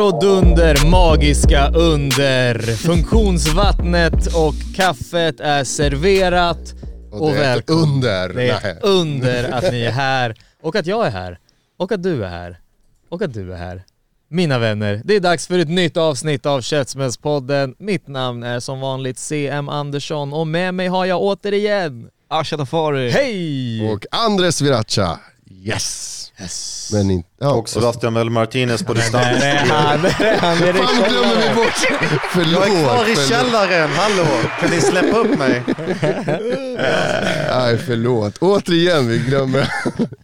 Och dunder, magiska under. Funktionsvattnet och kaffet är serverat. Och Och det är ett under. Det är ett under att ni är här. Och att jag är här. Och att du är här. Och att du är här. Mina vänner, det är dags för ett nytt avsnitt av Köttsmällspodden. Mitt namn är som vanligt CM Andersson och med mig har jag återigen Asha Tafari. Hej! Och Andres Viracha. Yes! Yes. Men inte... Ja, Och Sebastian Väl Martinez på distans. Där är han, är han, Erik Fan glömmer vi bort! Förlåt! Jag är kvar i källaren, hallå! Kan ni släppa upp mig? Nej förlåt. Återigen, vi glömmer.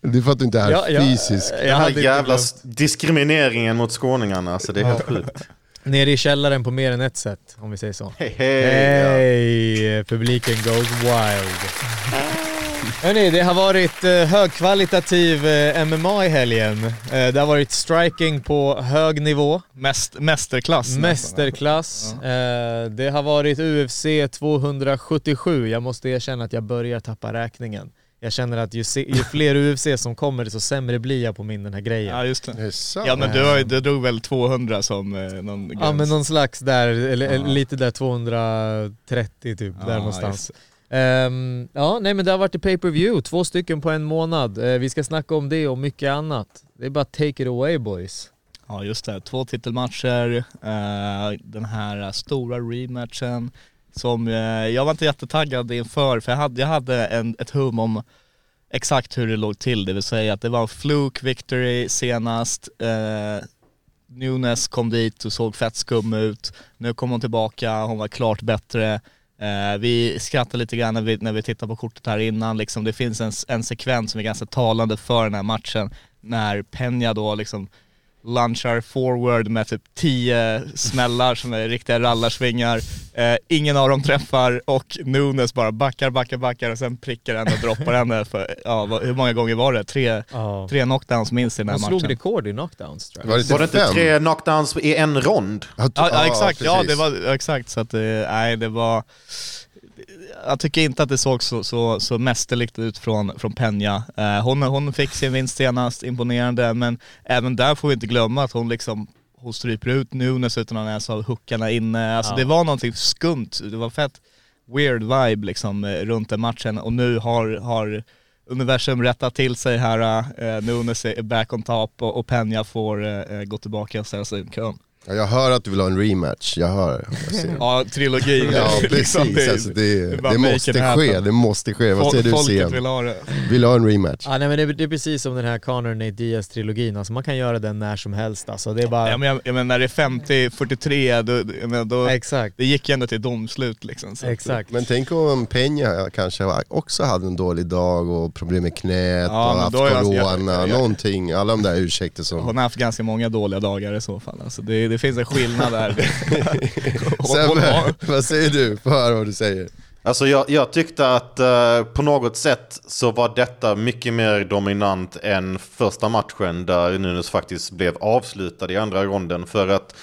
Det är för att du inte är här Ja, ja. fysiskt. Jag Den här jävla diskrimineringen mot skåningarna, alltså det är helt sjukt. Nere i källaren på mer än ett sätt, om vi säger så. Hej hej! Hej! Publiken goes wild. Hörni, det har varit eh, högkvalitativ eh, MMA i helgen. Eh, det har varit striking på hög nivå, Mäst, mästerklass. mästerklass. Eh, det har varit UFC 277. Jag måste erkänna att jag börjar tappa räkningen. Jag känner att ju, se, ju fler UFC som kommer desto sämre blir jag på min den här grejen. Ja just Det det. Ja men du, har du drog väl 200 som eh, någon gräns? Ja men någon slags där, eller, Ja. lite där 230 typ, där Ja, någonstans. Um, ja, nej men det har varit i pay-per-view, två stycken på en månad. Uh, vi ska snacka om det och mycket annat. Det är bara take it away boys. Ja just det, två titelmatcher, uh, den här stora rematchen som uh, jag var inte jättetaggad inför för jag hade, jag hade en, ett hum om exakt hur det låg till, det vill säga att det var fluke victory senast, Uh, Nunes kom dit och såg fett skum ut, nu kom hon tillbaka, hon var klart bättre. Eh, vi skrattade lite grann när vi, när vi tittade på kortet här innan, liksom, det finns en, en sekvens som är ganska talande för den här matchen när Peña då liksom lunchar forward med typ 10 smällar som är riktiga rallarsvingar. Eh, ingen av dem träffar och Nunes bara backar, backar, backar och sen prickar henne och droppar henne för, ja hur många gånger var det? Tre, Ja. tre knockdowns minst i den här Hon slog matchen. rekord i knockdowns tror jag. Var det, Var det inte tre knockdowns i en rond? Ja, Ja, exakt, ja det var exakt så att eh, nej det var jag tycker inte att det såg så, så, så mästerligt ut från, från Peña. Eh, hon, hon fick sin vinst senast, imponerande, men även där får vi inte glömma att hon liksom hon stryper ut Nunes utan att ens ha hookarna inne. Alltså Ja. det var någonting skumt, det var fett weird vibe liksom eh, runt den matchen och nu har, har universum rättat till sig här, eh, Nunes är back on top och, och Peña får eh, gå tillbaka och ställa sig i kön. Ja, jag hör att du vill ha en rematch, jag hör. Jag. Ja, trilogin. Ja Liksom, precis, alltså det, det måste ske, det måste ske. Vad säger du Folket CM? vill ha det. Vill ha en rematch? Ja, nej, men det, det är precis som den här Conor Nate Diaz trilogin, alltså man kan göra den när som helst alltså. Det är bara... Ja, men jag, jag menar när det är 50-43, då, då, Exakt, det gick ju ändå till domslut liksom. Exakt. Men tänk om Peña kanske också hade en dålig dag och problem med knät Ja, och men haft corona, jag- jag- någonting, alla de där ursäkter som... Hon har haft ganska många dåliga dagar i så fall. Alltså det, det finns en skillnad där. Sebbe, vad säger du? Få höra vad du säger. Alltså jag, jag tyckte att eh, på något sätt så var detta mycket mer dominant än första matchen där Nunes faktiskt blev avslutad i andra ronden. För att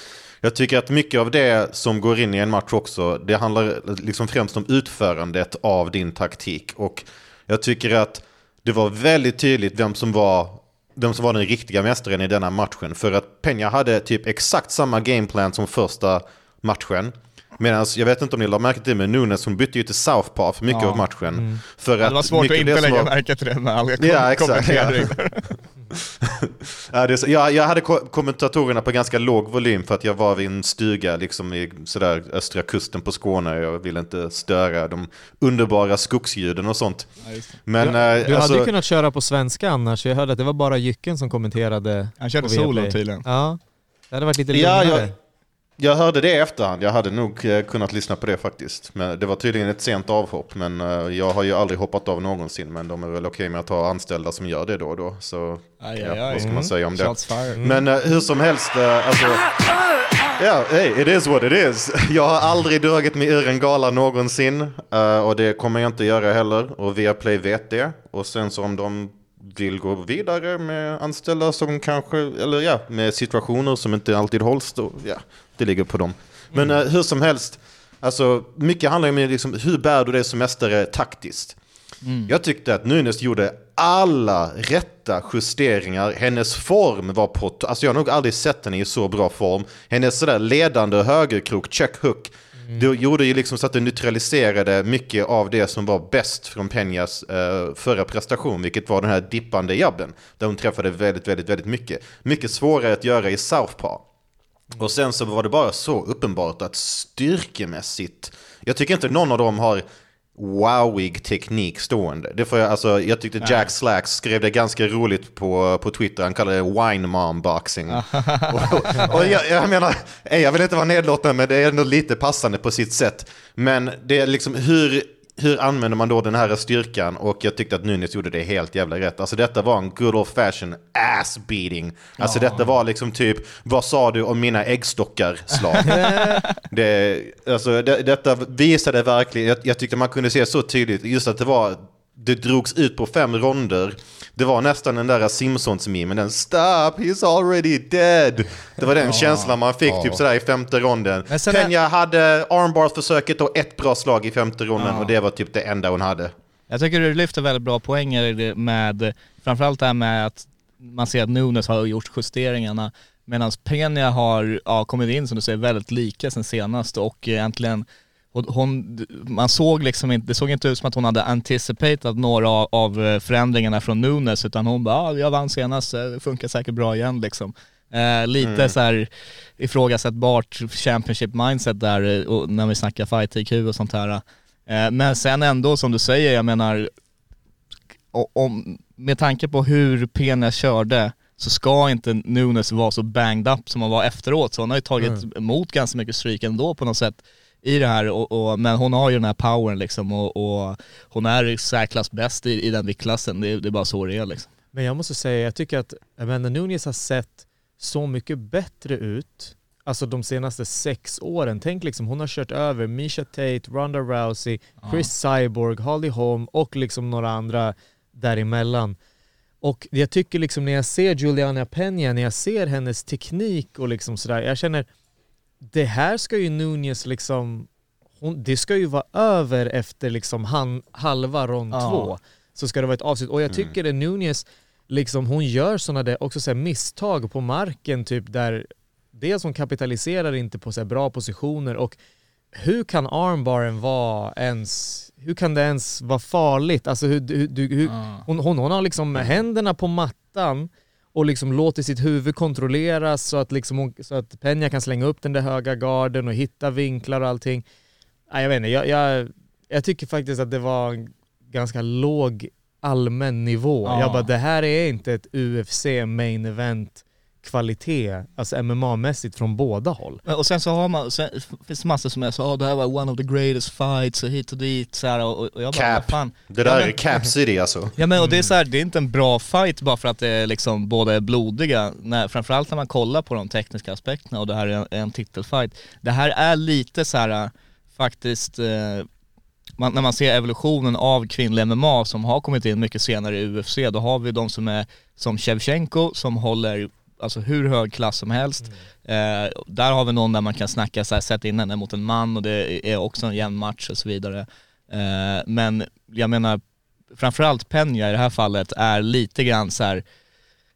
jag tycker att mycket av det som går in i en match också, det handlar liksom främst om utförandet av din taktik. Och jag tycker att det var väldigt tydligt vem som var vem som var den riktiga mästaren i denna matchen. För att Peña hade typ exakt samma gameplan som första matchen. Medan, jag vet inte om ni la märke till men Nunes hon bytte ju till Southpaw för mycket Ja. av matchen. För det var svårt att inte lägga var- märke till det med alla kom, Ja, exakt, kommentering. ja, det är så, jag, jag hade ko- kommentatorerna på ganska låg volym för att jag var vid en stuga liksom i sådär östra kusten på Skåne. Jag ville inte störa de underbara skogsljuden och sånt. Ja. Men du eh, du alltså, hade ju kunnat köra på svenska annars, jag hörde att det var bara Jycken som kommenterade Han körde solo tydligen. Ja, det hade varit lite Ja, lugnare. jag- Jag hörde det i efterhand, jag hade nog eh, kunnat lyssna på det faktiskt. Men det var tydligen ett sent avhopp, men eh, jag har ju aldrig hoppat av någonsin. Men de är väl okej med att ha anställda som gör det då och då. Så Aj, ja, aj, aj. vad ska man säga om det? Shots fired. Men eh, hur som helst, alltså... Ja, hey, it is what it is. Jag har aldrig dragit mig ur en gala någonsin. och det kommer jag inte göra heller. Och Viaplay vet det. Och sen så om de vill gå vidare med anställda som kanske, eller ja, med situationer som inte alltid hålls, då, ja, det ligger på dem. Men eh, hur som helst, alltså mycket handlar om liksom, hur bär du dig som mästare taktiskt? Jag tyckte att Nunes gjorde alla rätta justeringar. Hennes form var på... Alltså jag har nog aldrig sett henne i så bra form. Hennes sådär ledande högerkrok, check hook, det gjorde ju liksom så att det neutraliserade mycket av det som var bäst från Peñas eh, förra prestation, vilket var den här dippande jabben. Där hon träffade väldigt, väldigt, väldigt mycket. Mycket svårare att göra i Southpaw. Och sen så var det bara så uppenbart att styrkemässigt, jag tycker inte någon av dem har wowig teknik stående. Det får jag, alltså, jag tyckte Jack Slacks skrev det ganska roligt på, på Twitter, han kallade det wine mom boxing. och, och jag, jag menar, jag vill inte vara nedlåtande men det är ändå lite passande på sitt sätt. Men det är liksom hur, hur använder man då den här styrkan? Och jag tyckte att Nunes gjorde det helt jävla rätt. Alltså detta var en good old fashion ass beating. Alltså detta var liksom typ, vad sa du om mina äggstockar slag? det, alltså, det, detta visade verkligen, jag, jag tyckte man kunde se så tydligt, just att det var, det drogs ut på fem ronder. Det var nästan den där Simpsons-memen, den “Stop, he's already dead”. Det var den känslan man fick typ sådär i femte ronden. Sen är- hade armbar-försöket och ett bra slag i femte ronden och det var typ det enda hon hade. Jag tycker du lyfter väldigt bra poänger i det med, framförallt det här med att man ser att Nunes har gjort justeringarna medan Peña har ja, kommit in som du säger väldigt lika sen senast och egentligen hon, hon, man såg liksom inte, det såg inte ut som att hon hade anticipatat några av, av förändringarna från Nunes utan hon bara, ah, jag vann senast, eh, det funkar säkert bra igen liksom. Eh, lite så här ifrågasättbart Championship mindset där eh, och när vi snackar fight IQ och sånt här. Eh, men sen ändå som du säger, jag menar, om, med tanke på hur Pena körde så ska inte Nunes vara så banged up som han var efteråt. Så hon har ju tagit emot ganska mycket stryk ändå på något sätt i det här. Och, och, men hon har ju den här powern liksom och, och hon är i särklass bäst i, i den viktklassen. Det, det är bara så det är liksom. Men jag måste säga, jag tycker att Amanda Nunes har sett så mycket bättre ut Alltså de senaste sex åren. Tänk liksom, hon har kört över Misha Tate, Ronda Rousey, Chris Cyborg, Holly Holm och liksom några andra däremellan. Och jag tycker liksom när jag ser Juliana Peña, när jag ser hennes teknik och liksom sådär, jag känner det här ska ju Nunez liksom, hon, det ska ju vara över efter liksom han, halva rond Ja. två. Så ska det vara ett avslut. Och jag tycker att Nunez, liksom hon gör sådana där också så misstag på marken typ där dels hon kapitaliserar inte på så bra positioner och hur kan armbaren vara ens, hur kan det ens vara farligt? Alltså hur, hur, du- hur, hon, hon, hon har liksom händerna på mattan och liksom låter sitt huvud kontrolleras så att, liksom så att Peña kan slänga upp den där höga garden och hitta vinklar och allting. Nej, jag vet inte, jag, jag, jag tycker faktiskt att det var en ganska låg allmän nivå. Ja. Jag bara, det här är inte ett UFC main event kvalitet, alltså MMA-mässigt från båda håll. Och sen så har man, sen finns det massor som är så, oh, det här var one of the greatest fights och hit och dit så här, och, och jag bara, Cap. fan. Det där Ja, är men- Cap City alltså. Ja men och det är så här, det är inte en bra fight bara för att det är liksom båda är blodiga. När, framförallt när man kollar på de tekniska aspekterna och det här är en, en titelfight. Det här är lite så här faktiskt, eh, man, när man ser evolutionen av kvinnlig MMA som har kommit in mycket senare i UFC, då har vi de som är som Shevchenko som håller alltså hur hög klass som helst. Eh, där har vi någon där man kan snacka så här, sätta in henne mot en man och det är också en jämn match och så vidare. Eh, men jag menar, framförallt Peña i det här fallet är lite grann så här.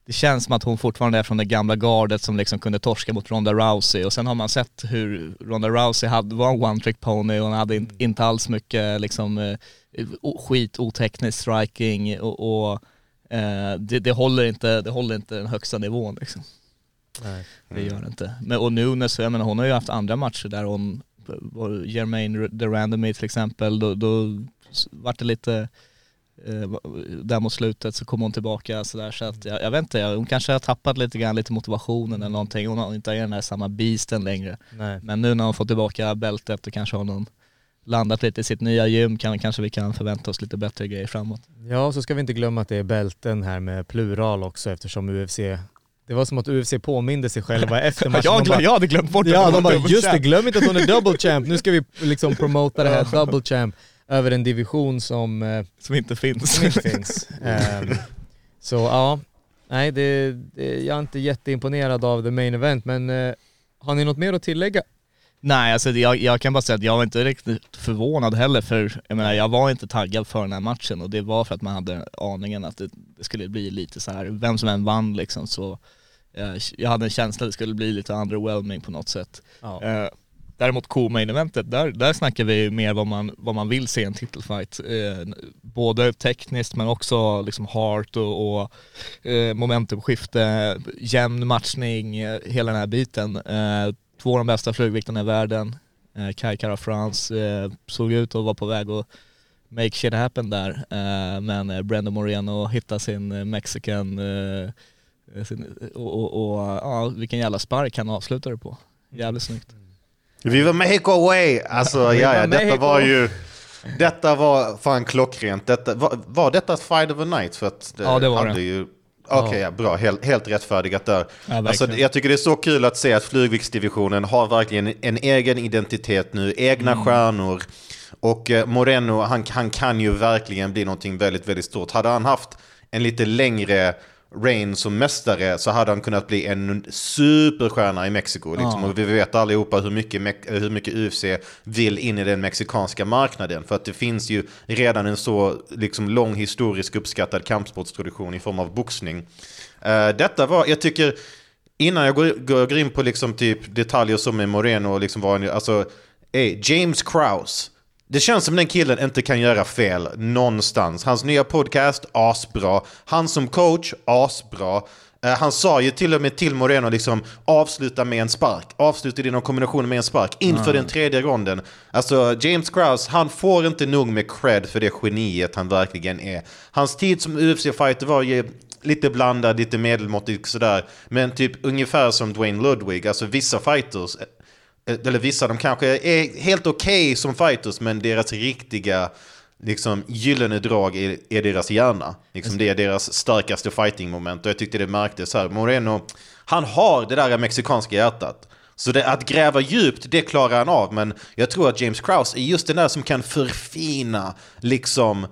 det känns som att hon fortfarande är från det gamla gardet som liksom kunde torska mot Ronda Rousey och sen har man sett hur Ronda Rousey hade, var en one trick pony och hon hade in, inte alls mycket liksom eh, skit, oteknisk striking och, och det, det, håller inte, det håller inte den högsta nivån liksom. Nej. Det gör det inte. Men, och Nunes, jag menar hon har ju haft andra matcher där hon, Jermaine The Randomie till exempel, då, då vart det lite, eh, där mot slutet så kom hon tillbaka sådär så att jag, jag vet inte, hon kanske har tappat lite grann lite motivationen eller någonting. Hon har inte den här samma beasten längre. Nej. Men nu när hon fått tillbaka bältet och kanske har någon landat lite i sitt nya gym kan, kanske vi kan förvänta oss lite bättre grejer framåt. Ja, så ska vi inte glömma att det är bälten här med plural också eftersom UFC det var som att UFC påminde sig själva efter matchen. jag, glöm, jag hade glömt bort Ja, att de bara just det, champ." glöm inte att hon är double champ. Nu ska vi liksom promota det här double champ över en division som, eh, Som inte finns. som inte finns. Ehm, så ja, nej det, det, jag är inte jätteimponerad av the main event men eh, har ni något mer att tillägga? Nej, alltså jag, jag kan bara säga att jag var inte riktigt förvånad heller för jag menar jag var inte taggad för den här matchen och det var för att man hade aningen att det, det skulle bli lite så här, vem som än vann liksom så eh, jag hade en känsla att det skulle bli lite underwhelming på något sätt. Ja. Eh, däremot co-main eventet, där, där snackar vi mer vad man, vad man vill se i en titelfight. Eh, både tekniskt men också liksom heart och, och eh, momentumskifte, jämn matchning, hela den här biten. Två av de bästa flugviktarna i världen. Eh, Kai Kara France eh, såg ut att vara på väg att make shit happen där. Eh, men eh, Brandon Moreno hittade sin eh, mexican sin, och, och, och ja, vilken jävla spark han avslutade på. Jävligt snyggt. Viva Mexico way! Alltså ja, ja, detta Mexico. var ju... Detta var fan klockrent. Detta, var, var detta ett fight of the night? För att Ja, det var hade det. Ju, Okej, ja, bra. Helt, helt rättfärdigat där. Ja, alltså, jag tycker det är så kul att se att flygviktsdivisionen har verkligen en egen identitet nu, egna Mm. stjärnor. Och eh, Moreno, han, han kan ju verkligen bli någonting väldigt, väldigt stort. Hade han haft en lite längre reign som mästare så hade han kunnat bli en superstjärna i Mexiko. Liksom. Ja. Och vi vet allihopa hur mycket, Mex- hur mycket UFC vill in i den mexikanska marknaden. För att det finns ju redan en så liksom, lång historisk uppskattad kampsportstradition i form av boxning. Eh, detta var, jag tycker, innan jag går, går in på liksom typ detaljer som med Moreno liksom vad han, alltså, hey, James Krause. Det känns som den killen inte kan göra fel någonstans. Hans nya podcast, asbra. Han som coach, asbra. Eh, han sa ju till och med till Moreno liksom avsluta med en spark. Avsluta din kombination med en spark inför den tredje ronden. Alltså James Krause, han får inte nog med cred för det geniet han verkligen är. Hans tid som UFC-fighter var ju lite blandad, lite medelmåttig sådär. Men typ ungefär som Dwayne Ludwig, alltså vissa fighters eller vissa de kanske är helt okej som fighters men deras riktiga liksom, gyllene drag är, är deras hjärna. Liksom, det är deras starkaste fighting-moment och jag tyckte det märktes här. Moreno, han har det där mexikanska hjärtat. Så det, att gräva djupt, det klarar han av. Men jag tror att James Krause är just den där som kan förfina liksom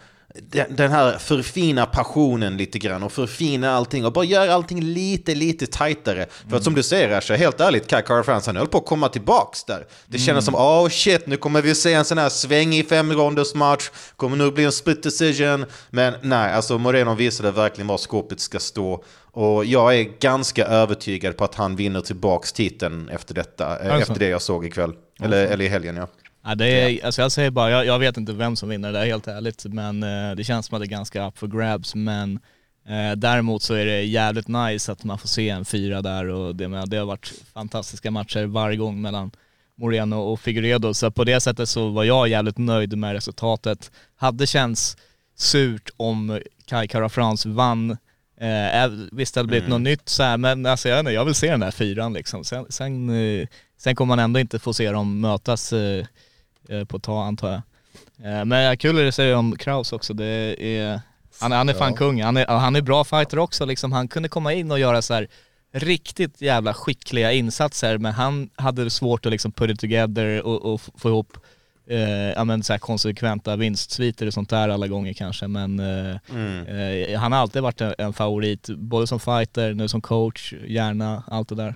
den här förfina passionen lite grann och förfina allting och bara göra allting lite, lite tajtare. För att som du säger Asha, helt ärligt, Kai Kara France, han höll på att komma tillbaks där. Det kändes som, oh shit, nu kommer vi se en sån här svängig femronders match, kommer nog bli en split decision. Men nej, alltså Moreno visade verkligen var skåpet ska stå. Och jag är ganska övertygad på att han vinner tillbaks titeln efter detta, eh, Alltså. efter det jag såg ikväl. Eller, eller i helgen ja. Ja, det är, alltså jag säger bara, jag, jag vet inte vem som vinner det där helt ärligt, men eh, det känns som att det är ganska up for grabs. Men eh, däremot så är det jävligt nice att man får se en fyra där och det, med, det har varit fantastiska matcher varje gång mellan Moreno och Figueredo. Så på det sättet så var jag jävligt nöjd med resultatet. Hade känts surt om Kai Kara France vann Eh, visst det hade blivit något nytt så här, men alltså jag, inte, jag vill se den där fyran liksom. Sen, sen, eh, sen kommer man ändå inte få se dem mötas eh, på ett tag antar jag. Eh, men kul är det säger om Kraus också, det är, han, han är fan kung. Han är, han är bra fighter också liksom. Han kunde komma in och göra så här riktigt jävla skickliga insatser men han hade svårt att liksom put it together och, och få ihop eh, ja, men så här konsekventa vinstsviter och sånt där alla gånger kanske men eh, eh, han har alltid varit en, en favorit, både som fighter, nu som coach, gärna, allt det där.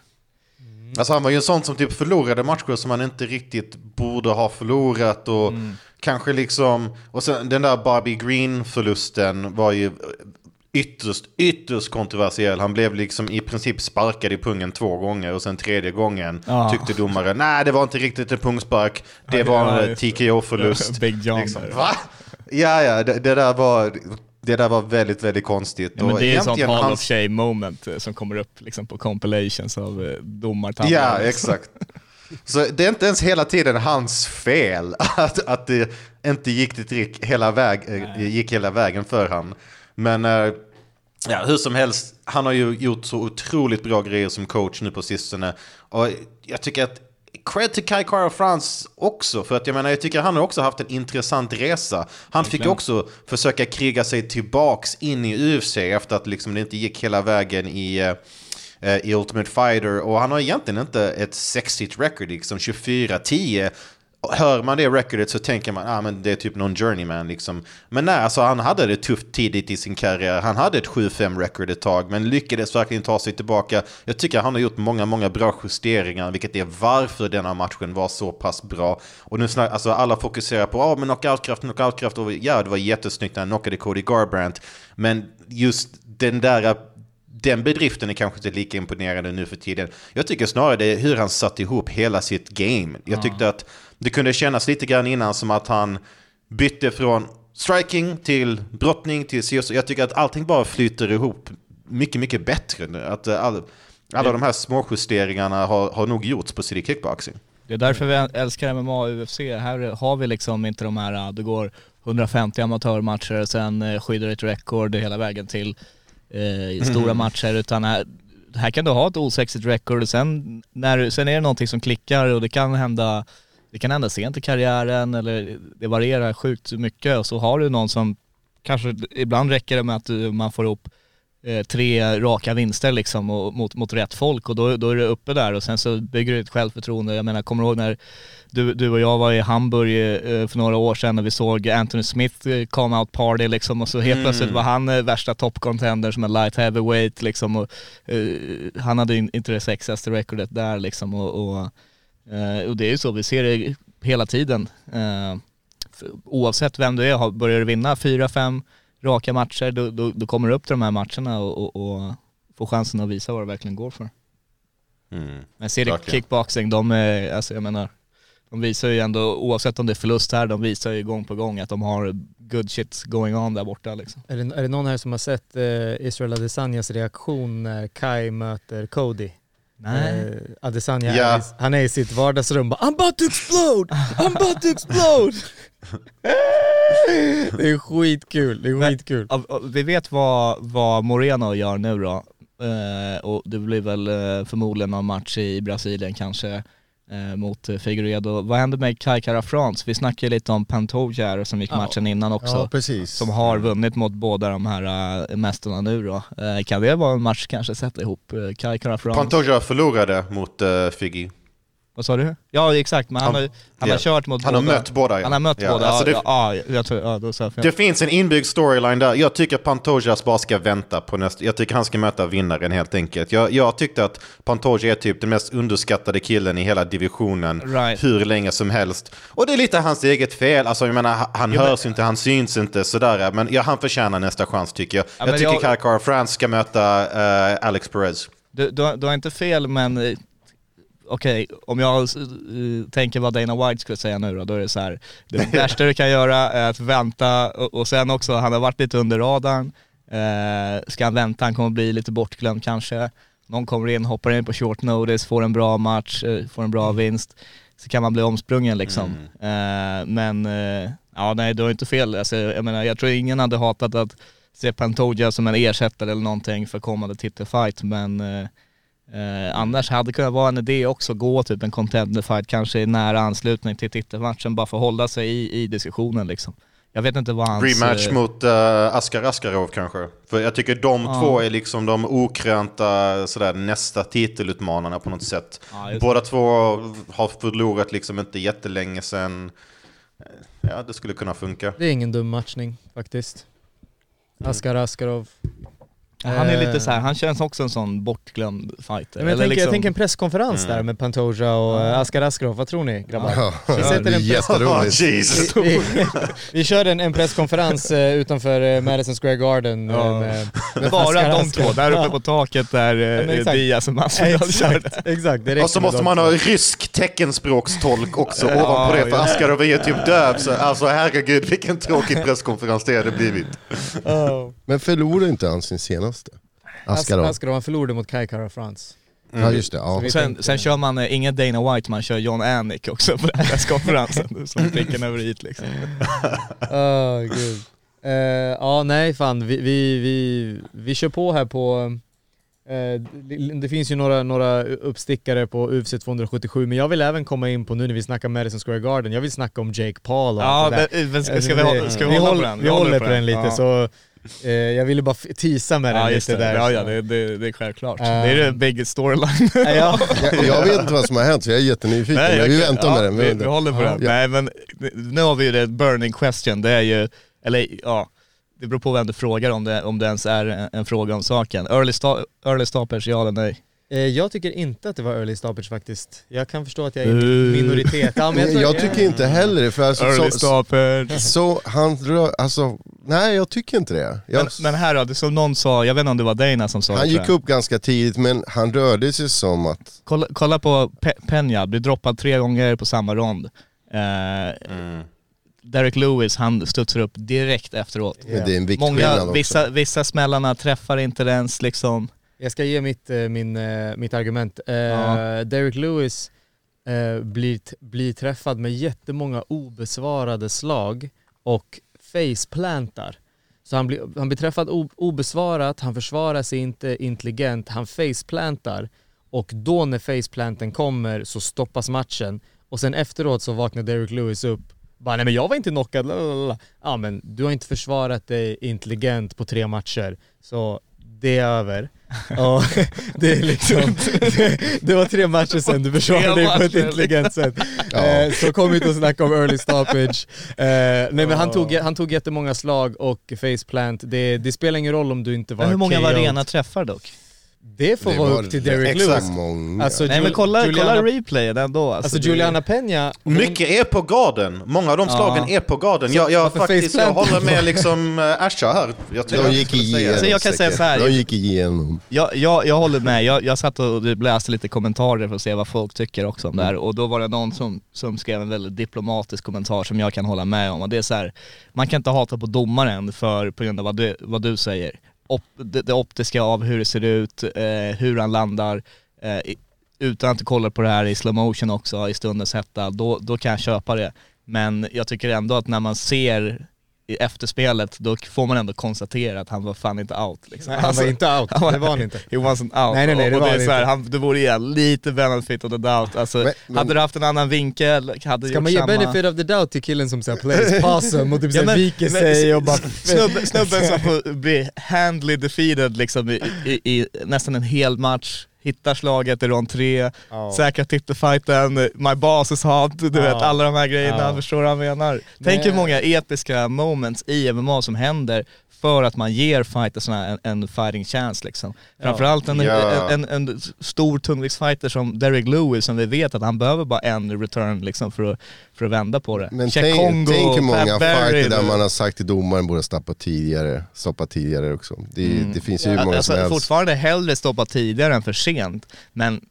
Alltså han var ju en sån som typ förlorade matcher som han inte riktigt borde ha förlorat och Mm. kanske liksom... Och sen den där Bobby Green-förlusten var ju ytterst, ytterst kontroversiell. Han blev liksom i princip sparkad i pungen två gånger och sen tredje gången Ja. tyckte domaren nej det var inte riktigt en pungspark, det var en. TKO-förlust. Big John liksom. Va? Ja, ja, det, det där var... Det där var väldigt, väldigt konstigt. Ja, men det är en sån egentligen Hall hans- of Shame moment eh, som kommer upp liksom på compilations av eh, domartabbar. Ja, exakt. Så det är inte ens hela tiden hans fel att, att det inte gick, det hela, väg, eh, gick hela vägen för han. Men ja, hur som helst, han har ju gjort så otroligt bra grejer som coach nu på sistone. Och jag tycker att Cred till Kai Kara France också, för att jag menar, jag tycker han har också haft en intressant resa. Han fick ju också försöka kriga sig tillbaks in i UFC efter att liksom det inte gick hela vägen i, eh, i Ultimate Fighter. Och han har egentligen inte ett sexigt record, liksom 24-10. Hör man det recordet så tänker man ah, men det är typ någon journeyman liksom. Men nej, alltså, han hade det tufft tidigt i sin karriär. Han hade ett 7-5 record ett tag, men lyckades verkligen ta sig tillbaka. Jag tycker han har gjort många, många bra justeringar, vilket är varför denna matchen var så pass bra. Och nu snack, alltså alla fokuserar på ah, men knockoutkraft, knockoutkraft. Och ja, det var jättesnyggt när han knockade Cody Garbrandt. Men just den där den bedriften är kanske inte lika imponerande nu för tiden. Jag tycker snarare det är hur han satt ihop hela sitt game. Jag tyckte att det kunde kännas lite grann innan som att han bytte från striking till brottning till CS. Jag tycker att allting bara flyter ihop mycket, mycket bättre nu. Att eh, all, alla de här små justeringarna har, har nog gjorts på City Kickboxing. Det är därför vi älskar MMA och UFC. Här har vi liksom inte de här, äh, det går 150 amatörmatcher, sen eh, skyddar ett rekord hela vägen till eh, stora matcher, utan här, här kan du ha ett osexigt record och sen, när, sen är det någonting som klickar och det kan hända det kan hända sent i karriären eller det varierar sjukt mycket och så har du någon som kanske, ibland räcker det med att du, man får ihop eh, tre raka vinster liksom och, mot, mot rätt folk och då, då är du uppe där och sen så bygger du ett självförtroende. Jag menar, kommer du ihåg när du, du och jag var i Hamburg eh, för några år sedan och vi såg Anthony Smith eh, come out party liksom och så helt Mm. plötsligt var han eh, värsta top contender som en light heavyweight liksom och eh, han hade in- inte det sexigaste recordet där liksom och, och, och det är ju så, vi ser det hela tiden. Eh, oavsett vem du är, börjar du vinna fyra, fem raka matcher, då, då, då kommer du upp till de här matcherna och, och, och får chansen att visa vad det verkligen går för. Mm. Men ser du kickboxing, de är, alltså jag menar, de visar ju ändå, oavsett om det är förlust här, de visar ju gång på gång att de har good shit going on där borta liksom. Är det, är det någon här som har sett eh, Israel Adesanyas reaktion när Kai möter Cody? Eh, Adesanya, i- han är i sitt vardagsrum bara I'm about to explode! I'm about to explode! det är skitkul, det är Men- skitkul. Ja, Vi vet vad, vad Moreno gör nu då. Eh, och det blir väl eh, förmodligen någon match i Brasilien kanske eh, mot eh, Figueiredo. Vad händer med Kai Kara France? Vi snackade ju lite om Pantoja här som gick Ja. matchen innan också. Ja, precis. Som har vunnit mot båda de här äh, mästarna nu då. Eh, kan det vara en match kanske sätta ihop uh, Kai Kara France? Pantoja förlorade mot uh, Figgy. Vad sa du? Ja exakt, men han, Han- har, han ja. har kört mot Han har båda. mött båda, ja. Han har mött Ja, båda, alltså det- ja, ja, jag tror, ja då sa jag fel. Det finns en inbyggd storyline där. Jag tycker att Pantojas bara ska vänta på nästa... Jag tycker han ska möta vinnaren helt enkelt. Jag, jag tyckte att Pantoja är typ den mest underskattade killen i hela divisionen Right. hur länge som helst. Och det är lite hans eget fel. Alltså jag menar, han Jo, men- hörs inte, han syns inte sådär. Men ja, han förtjänar nästa chans tycker jag. Ja, jag men tycker jag- Kai Kara France ska möta eh, Alex Perez. Du, du, har- du har inte fel men okej, om jag eh, tänker vad Dana White skulle säga nu då, då är det så här. Det värsta du kan göra är att vänta och, och sen också, han har varit lite under radarn. Eh, ska han vänta, han kommer bli lite bortglömd kanske. Någon kommer in, hoppar in på short notice, får en bra match, eh, får en bra vinst. Så kan man bli omsprungen liksom. Eh, men ja, nej du har inte fel. Alltså, jag menar, jag tror ingen hade hatat att se Pantoja som en ersättare eller någonting för kommande titelfight men eh, annars hade det kunnat vara en idé också, gå typ en contender fight kanske i nära anslutning till titelmatchen bara för att hålla sig i, i diskussionen liksom. Jag vet inte vad hans... Rematch eh, mot uh, Askar Askarov kanske. För jag tycker de Ja. två är liksom de okrönta sådär, nästa titelutmanarna på något sätt. Ja, Båda två har förlorat liksom inte jättelänge sedan. Ja, det skulle kunna funka. Det är ingen dum matchning faktiskt. Askar Askarov. Han är Eh. lite så här, han känns också en sån bortglömd fighter. Jag, Eller tänker, jag liksom- tänker en presskonferens Mm. där med Pantoja och eh, Askar Askarov. Vad tror ni grabbar? Ja, Vi sätter en press- jätteroligt. Jesus. Vi, vi, vi kör en, en presskonferens eh, utanför eh, Madison Square Garden. eh, Ja. med, Men bara Askar de två, där uppe på taket där Ja, eh. Diaz och Masvidal körde. Exakt, exakt. Och så med måste man ha rysk teckenspråkstolk också Ja, ovanpå det, för ja. Askarov är ju typ döv. Så, alltså herregud vilken tråkig presskonferens det hade blivit. Oh. Men förlorade inte han sin senaste? Askarov. Askarov. Askarov han förlorade mot Kai Kara France. Ja just det, ja. Sen, tänkte- sen kör man eh, inget Dana White, man kör John Anik också på den här presskonferensen som pricken över i liksom. Åh gud. Eh, ja nej fan, vi, vi, vi, vi kör på här på eh, det- finns ju några, några uppstickare på UFC 277 men jag vill även komma in på nu när vi snackar Madison Square Garden, jag vill snacka om Jake Paul och Ja, det ska, ska vi, hålla, ska vi, vi hålla håller, på den? Vi håller på den lite Ja. så eh, jag ville bara teasa med den Ja just lite det, där. ja, ja det, det, det är självklart. Ehm. det är det biggest storyline. Ja, ja. Jag, jag vet inte vad som har hänt så jag är jättenyfiken. men vi jag- väntar ja, med den. Vi, Vi håller på Ja. den. Nej men nu har vi ju det burning question, det är ju, eller ja, det beror på vem du frågar om det, om det ens är en, en fråga om saken. Early, sta, early stoppers, ja eller nej? Eh, jag tycker inte att det var early stoppage faktiskt. Jag kan förstå att jag är Uh. minoritet. Ja, men jag, tror, Jag tycker inte heller det, för alltså, Early så, stoppers. så han rör, alltså, nej jag tycker inte det. Jag, Men, men här då, det som någon sa, jag vet inte om det var Dana som sa han det, gick tror jag. upp ganska tidigt men han rörde sig som att, Kolla, kolla på Pe- Peña, blir droppad tre gånger på samma rond. Eh, Mm. Derek Lewis, han studsar upp direkt efteråt. men det är en viktskillnad Många, också. vissa, vissa smällarna träffar inte ens liksom. Jag ska ge mitt, eh, min, eh, mitt argument. Eh, Ja. Derek Lewis blir, blir träffad med jättemånga obesvarade slag och faceplantar. Så han blir, han blir träffad obesvarat, han försvarar sig inte intelligent, han faceplantar och då när faceplanten kommer så stoppas matchen och sen efteråt så vaknar Derek Lewis upp bara, nej men jag var inte knockad, lalalala. Ja men du har inte försvarat dig intelligent på tre matcher, så det är över. Och det är liksom, det, det var tre matcher sen du försvarade dig på ett intelligent sätt. Ja. Eh, så kom inte och snacka om early stoppage. Eh, nej men han tog, han tog jättemånga slag och faceplant. Det, det spelar ingen roll om du inte var Men hur många var KO'd. rena träffar dock? Det får Det vara var upp till Derek. Lewis. många. Alltså, Nej men kolla, Juliana, kolla replayen ändå. Alltså det- Juliana Peña, hon- Mycket är på garden. Många av de Ja. slagen är på garden. Jag, jag, faktiskt, jag håller med liksom äh, Asha här. Jag tror de jag gick igenom det. Så jag kan säga så här. De gick igenom. Jag, jag, jag håller med, jag, jag satt och läste lite kommentarer för att se vad folk tycker också om det här och då var det någon som, som skrev en väldigt diplomatisk kommentar som jag kan hålla med om och det är så här, man kan inte hata på domaren för, på grund av vad du, vad du säger. Op, det, det optiska av hur det ser ut, eh, hur han landar, eh, utan att du kollar på det här i slow motion också i stundens hetta, då, då kan jag köpa det. Men jag tycker ändå att när man ser i efterspelet, då får man ändå konstatera att han var fan inte out liksom. Nej, han var inte out, han var- det var han inte. He wasn't out. Nej, nej, nej, och det och var det, är han så här, han, det vore igen lite benefit of the doubt. Alltså, Men- men- hade du haft en annan vinkel, hade Ska man ge samma... benefit of the doubt till killen som såhär plays possum och typ Ja, men- viker sig och bara... Snubben, snubben som får bli handly defeated liksom i, i, i nästan en hel match, hittar slaget i rond tre, Ja. säkrar titelfighten, my boss is hot, du Ja. vet alla de här grejerna, Ja. förstår du vad jag menar? Tänk hur många episka moments i MMA som händer för att man ger fightersna en, en fighting chance liksom. Framförallt en, Ja. en, en, en stor tungviktsfighter som Derek Lewis som vi vet att han behöver bara en return liksom för att, för att vända på det. Men tänk, Kongo, tänk hur många fighter där man har sagt till domaren borde stoppa tidigare, stoppa tidigare också. Det, det finns ju hur många alltså, som helst. Fortfarande hellre stoppa tidigare än för sent, men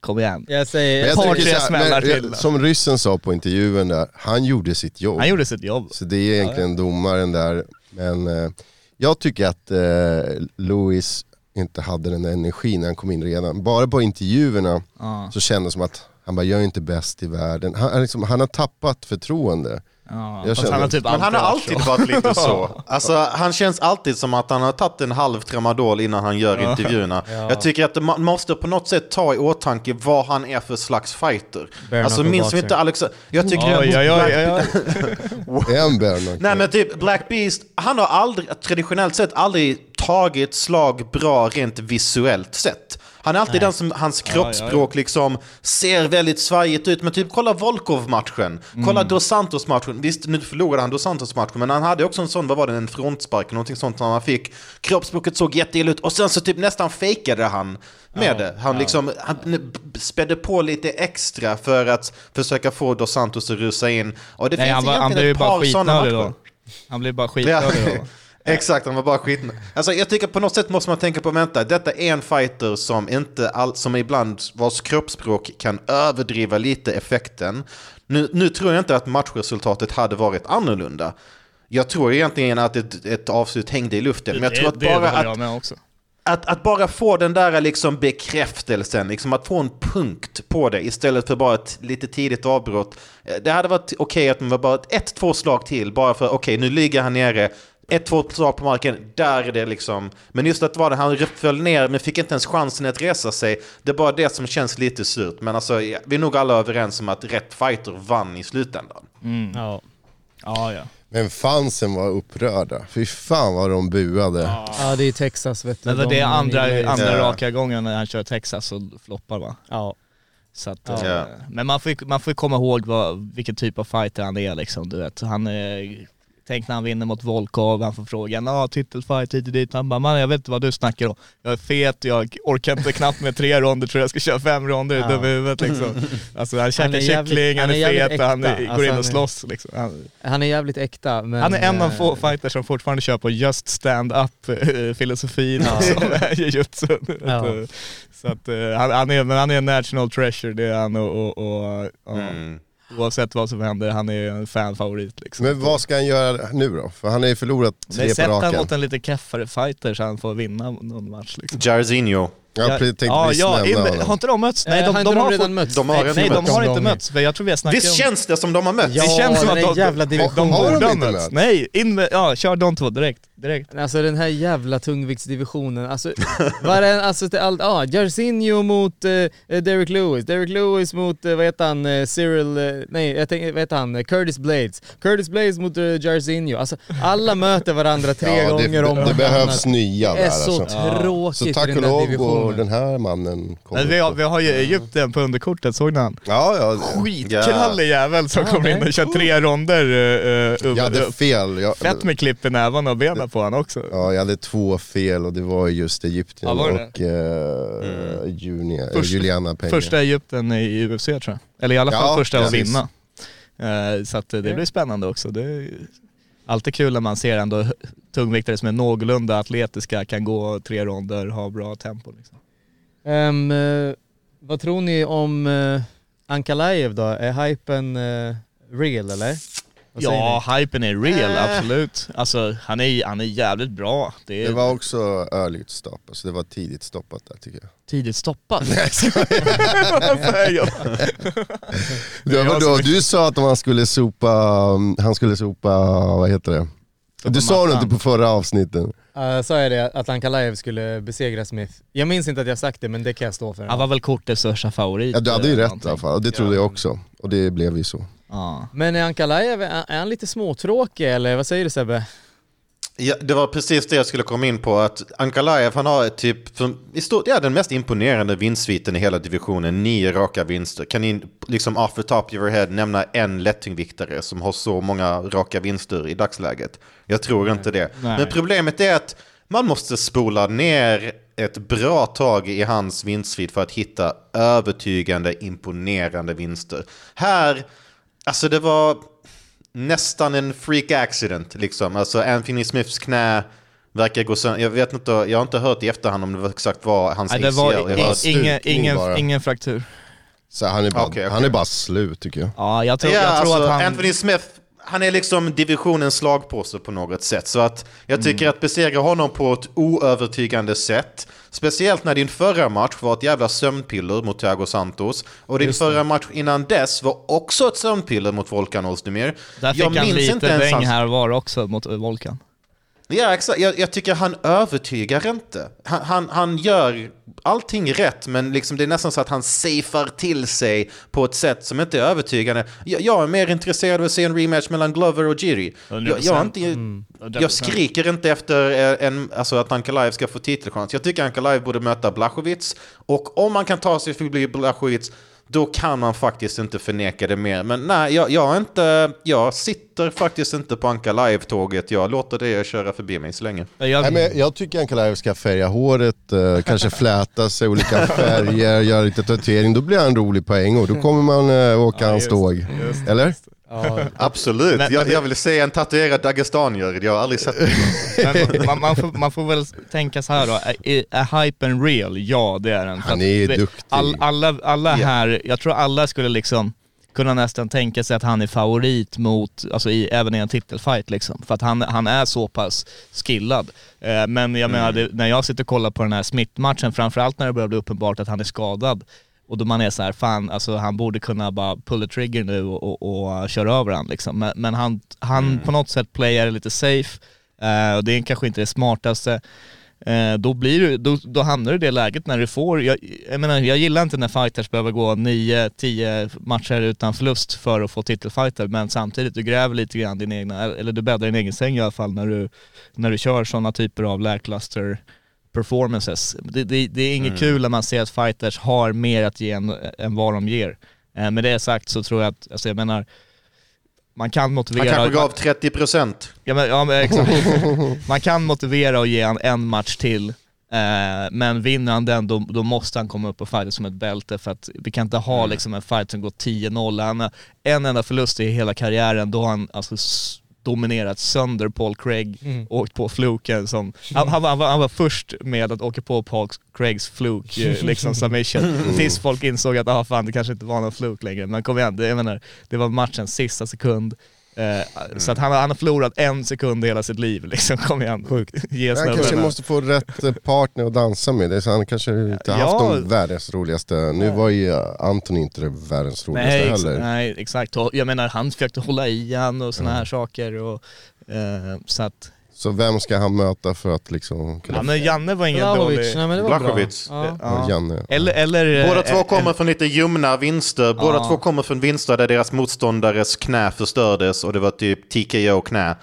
kom igen. Jag Men säger... jag Par, tre smällar men, till. Som ryssen sa på intervjun där, han gjorde sitt jobb. Han gjorde sitt jobb. Så det är egentligen domaren där. Men eh, jag tycker att eh, Louis inte hade den där energin när han kom in redan. Bara på intervjuerna Ja, så kändes det som att han bara, jag är inte bäst i världen. Han, liksom, han har tappat förtroende. ja. Jag Fast känner- han har typ Men han har alltid varit lite så. Alltså, han känns alltid som att han har tagit en halv tramadol innan han gör intervjuerna. Jag tycker att man måste på något sätt ta i åtanke vad han är för slags fighter. Bare alltså minns vi inte Alex... Jag tycker Oj, att oj, oj, Black- oj, Nej men typ Black Beast, han har aldrig, traditionellt sett aldrig tagit slag bra rent visuellt sett. Han är alltid den som, hans kroppsspråk liksom ser väldigt svajigt ut. Men typ kolla Volkov-matchen, kolla Mm. Dos Santos-matchen. Visst, nu förlorade han Dos Santos-matchen, men han hade också en sån, vad var det, en frontspark, någonting sånt som han fick. Kroppsspråket såg jätteilla ut och sen så typ nästan fejkade han med det. Han liksom, han spädde på lite extra för att försöka få Dos Santos att rusa in. Och det Nej, finns han, var, han blev egentligen ju ett bara par sådana matcher. då. Han blev bara skitnödig då. Exakt, han var bara skit. Alltså jag tycker på något sätt måste man tänka på, vänta, detta är en fighter som inte all, som ibland, vars kroppsspråk kan överdriva lite effekten. Nu, nu tror jag inte att matchresultatet hade varit annorlunda. Jag tror egentligen att ett, ett avslut hängde i luften, men jag tror att det, bara att jag med också. att, att bara få den där liksom bekräftelsen, liksom att få en punkt på det istället för bara ett lite tidigt avbrott. Eh, Det hade varit okej att man var bara ett, två slag till, bara för okej, nu ligger han nere. Ett, två slag på marken, där är det liksom. Men just att var det, han föll ner men fick inte ens chansen att resa sig. Det är bara det som känns lite surt. Men alltså, vi är nog alla överens om att rätt fighter vann i slutändan. Ja. Ja, ja. Men fansen var upprörda. Fy fan vad de buade. ja, det är Texas vet du. Men det De är andra, andra Ja. raka gången när han kör Texas och floppar va? Ja. Så att, Ja. eh, Men man får, ju- man får komma ihåg vad, vilken typ av fighter han är liksom, du vet. Han är, tänk när han vinner mot Volkov, han får frågan ja titelfight hit och dit. Han bara, man jag vet inte vad du snackar om. Jag är fet, jag orkar inte knappt med tre ronder, tror jag ska köra fem ronder, Ja. dum i huvudet liksom. Alltså han käkar kyckling, han han är, jävligt fet, han är, äkta. går Alltså, in han och är- slåss liksom. Han, Han är jävligt äkta men... han är en av eh, få fighters som fortfarande kör på just stand-up eh, filosofin Ja. som är jujutsu. Ja. Så att eh, han, han, är, men han är en national treasure, det är han och, och, och ja, Mm. Oavsett vad som händer, han är en fanfavorit liksom. Men vad ska han göra nu då? För han har ju förlorat tre sätt på han raken. mot en lite keffare fighter så han får vinna någon match liksom. Jairzinho. Jag tänkte ja, precis ja, in, har inte de mötts? Nej, eh, de, har de, inte har redan fått- mötts? De har Nej, nej, de har inte mötts, jag tror vi har snackat Visst om... känns det som de har mötts? Ja, det känns som den att här de, jävla de, de divisionen. Har de inte mötts. Nej, in med, ja, kör de två direkt. direkt. Alltså den här jävla tungviktsdivisionen, alltså, var det, alltså till allt, ja, Jarzinho mot eh, Derek Lewis, Derek Lewis mot, eh, vad heter han, eh, Cyril, eh, nej jag tänker, vad heter han, eh, Curtis Blades, Curtis Blades mot eh, Jarzinho, alltså alla möter varandra tre Ja, gånger det, om det, det behövs nya Det där är så alltså. tråkigt i den och där går divisionen. den här mannen kommer Men vi, har, vi har ju Egypten på underkortet, såg ni han? Ja, ja. Skitkrallig jävel som Ja, kommer in och kör tre ronder. Uh, Jag hade fel. Jag, Fett med klipp i nävarna och benen på han också. Ja, jag hade två fel och det var just Egypten Ja, var och eh, Junia, eh, Först- Juliana Peña. Första Egypten i UFC tror jag. Eller i alla fall Ja, första att vinna. Eh, så att det blir spännande också. Det är alltid kul när man ser ändå tungviktare som är någorlunda atletiska, kan gå tre ronder, ha bra tempo. Liksom. Eh, vad tror ni om uh, Ankalaev då? Är hypen eh, real eller? Ja, hypen är real, Äh. absolut. Alltså han är, han är jävligt bra. Det är Det var också early stopp, alltså det var tidigt stoppat där tycker jag. tidigt stoppat. Vad säger jag? Det var då, du sa att han skulle sopa, um, han skulle sopa, vad heter det? Du sa det inte på förra avsnitten. Uh, sa jag det, att Ankalaev skulle besegra Smith? Jag minns inte att jag sagt det men det kan jag stå för. Han var väl kortets största favorit. Ja, du hade ju eller rätt i alla fall, och det trodde jag också. Och det blev ju så. Ja. Men är Ankalaev, är är han lite småtråkig eller vad säger du Sebbe? Ja, det var precis det jag skulle komma in på. Att Ankalaev han har typ, för, i stort, ja, den mest imponerande vinstsviten i hela divisionen. Nio raka vinster. Kan ni liksom off the top of your head nämna en lättungviktare som har så många raka vinster i dagsläget? Jag tror inte det. Nej. Men problemet är att man måste spola ner ett bra tag i hans vinstsvit för att hitta övertygande, imponerande vinster. Här, alltså det var nästan en freak accident liksom. Alltså Anthony Smiths knä verkar gå sönder. Jag vet inte, jag har inte hört i efterhand om det var exakt var hans Nej, det var Jag i- har- stukning ingen, ingen, bara. ingen fraktur. Så han är bara, Okej, okej. Han är bara slut tycker jag. Ja, jag tror, Ja, jag tror alltså, att han... Anthony Smith, han är liksom divisionens slagpåse på något sätt. Så att jag tycker Mm. att besegra honom på ett oövertygande sätt, speciellt när din förra match var ett jävla sömnpiller mot Thiago Santos, och din förra match innan dess var också ett sömnpiller mot Volkan Ozdemir. Där fick Jag han minns inte lite ens däng hans- här var också mot Volkan. Ja, exakt. Jag, jag tycker han övertygar inte. Han, han, han gör allting rätt, men liksom det är nästan så att han safear till sig på ett sätt som inte är övertygande. Jag, jag är mer intresserad av att se en rematch mellan Glover och Jiri. Jag, jag, inte, jag skriker inte efter eh, en, alltså att Ankalaev ska få titelchans. Jag tycker Ankalaev borde möta Blachowicz. Och om man kan ta sig förbi Blachowicz, då kan man faktiskt inte förneka det mer. Men nej, jag, jag, är inte, jag sitter faktiskt inte på Ankalaev-tåget. Jag låter det köra förbi mig så länge. Jag, Nej, men jag tycker Ankalaev ska färga håret, eh, kanske fläta sig olika färger, göra lite tatuering. Då blir han en rolig poäng och då kommer man eh, åka hans just- tåg. just- Eller? Ja, Absolut. Men- jag, jag vill se en tatuerad dagestanier. Jag har aldrig sett det. Man, man, får, man får väl tänka så här då, är, är hypen real? Ja det är den. Han är det- duktig. All, alla alla Ja. här, jag tror alla skulle liksom kunna nästan tänka sig att han är favorit mot, alltså i, även i en titelfight liksom. För att han, han är så pass skillad. Eh, men jag menar, det, när jag sitter och kollar på den här Smith-matchen, framförallt när det börjar bli uppenbart att han är skadad, och då man är så här, fan alltså han borde kunna bara pull the trigger nu och, och, och köra över han liksom. Men, men han, han på något sätt playar lite safe, eh, och det är kanske inte det smartaste. Eh, då, blir du, då, då hamnar du i det läget när du får, jag, jag menar jag gillar inte när fighters behöver gå 9-10 matcher utan förlust för att få titelfighter men samtidigt du gräver lite grann din egna, eller du bäddar din egen säng i alla fall när du, när du kör sådana typer av lackluster performances. Det, det, det är inget kul när man ser att fighters har mer att ge än, än vad de ger. Eh, med det sagt så tror jag att, alltså jag menar, man kan motivera... Han kanske gav 30%. Ja men, ja, men exakt. Man kan motivera och ge han en match till, eh, men vinner han den då, då måste han komma upp och fighta som ett bälte för att vi kan inte ha liksom en fight som går 10-0. Han har en enda förlust i hela karriären, då har han alltså dominerat sönder Paul Craig, åkt på fluken som, han, han, var, han, var, han var först med att åka på Paul Craigs fluk, eh, liksom submission, tills folk insåg att ah, fan det kanske inte var någon fluk längre, men kom igen, det, jag menar, det var matchens sista sekund. Eh, Så att han, har- han har förlorat en sekund i hela sitt liv liksom, kom igen. Sjukt. Ge Han kanske måste få rätt eh, partner att dansa med. Det så han kanske inte haft Ja. de världens roligaste. Nu var ju Anton inte det världens roligaste Nej, ex- heller. nej exakt, jag menar han försökte hålla i han och sådana här saker och eh, så att, Så vem ska han möta för att liksom kunna... ja men Janne var ingen Blahovic, dålig... nej men det var Blachowicz. Ja. Ja, Janne. Eller, eller... Båda eh, två eh, kommer från lite ljumna vinster. Båda Ja. två kommer från vinster där deras motståndares knä förstördes och det var typ TKO knä.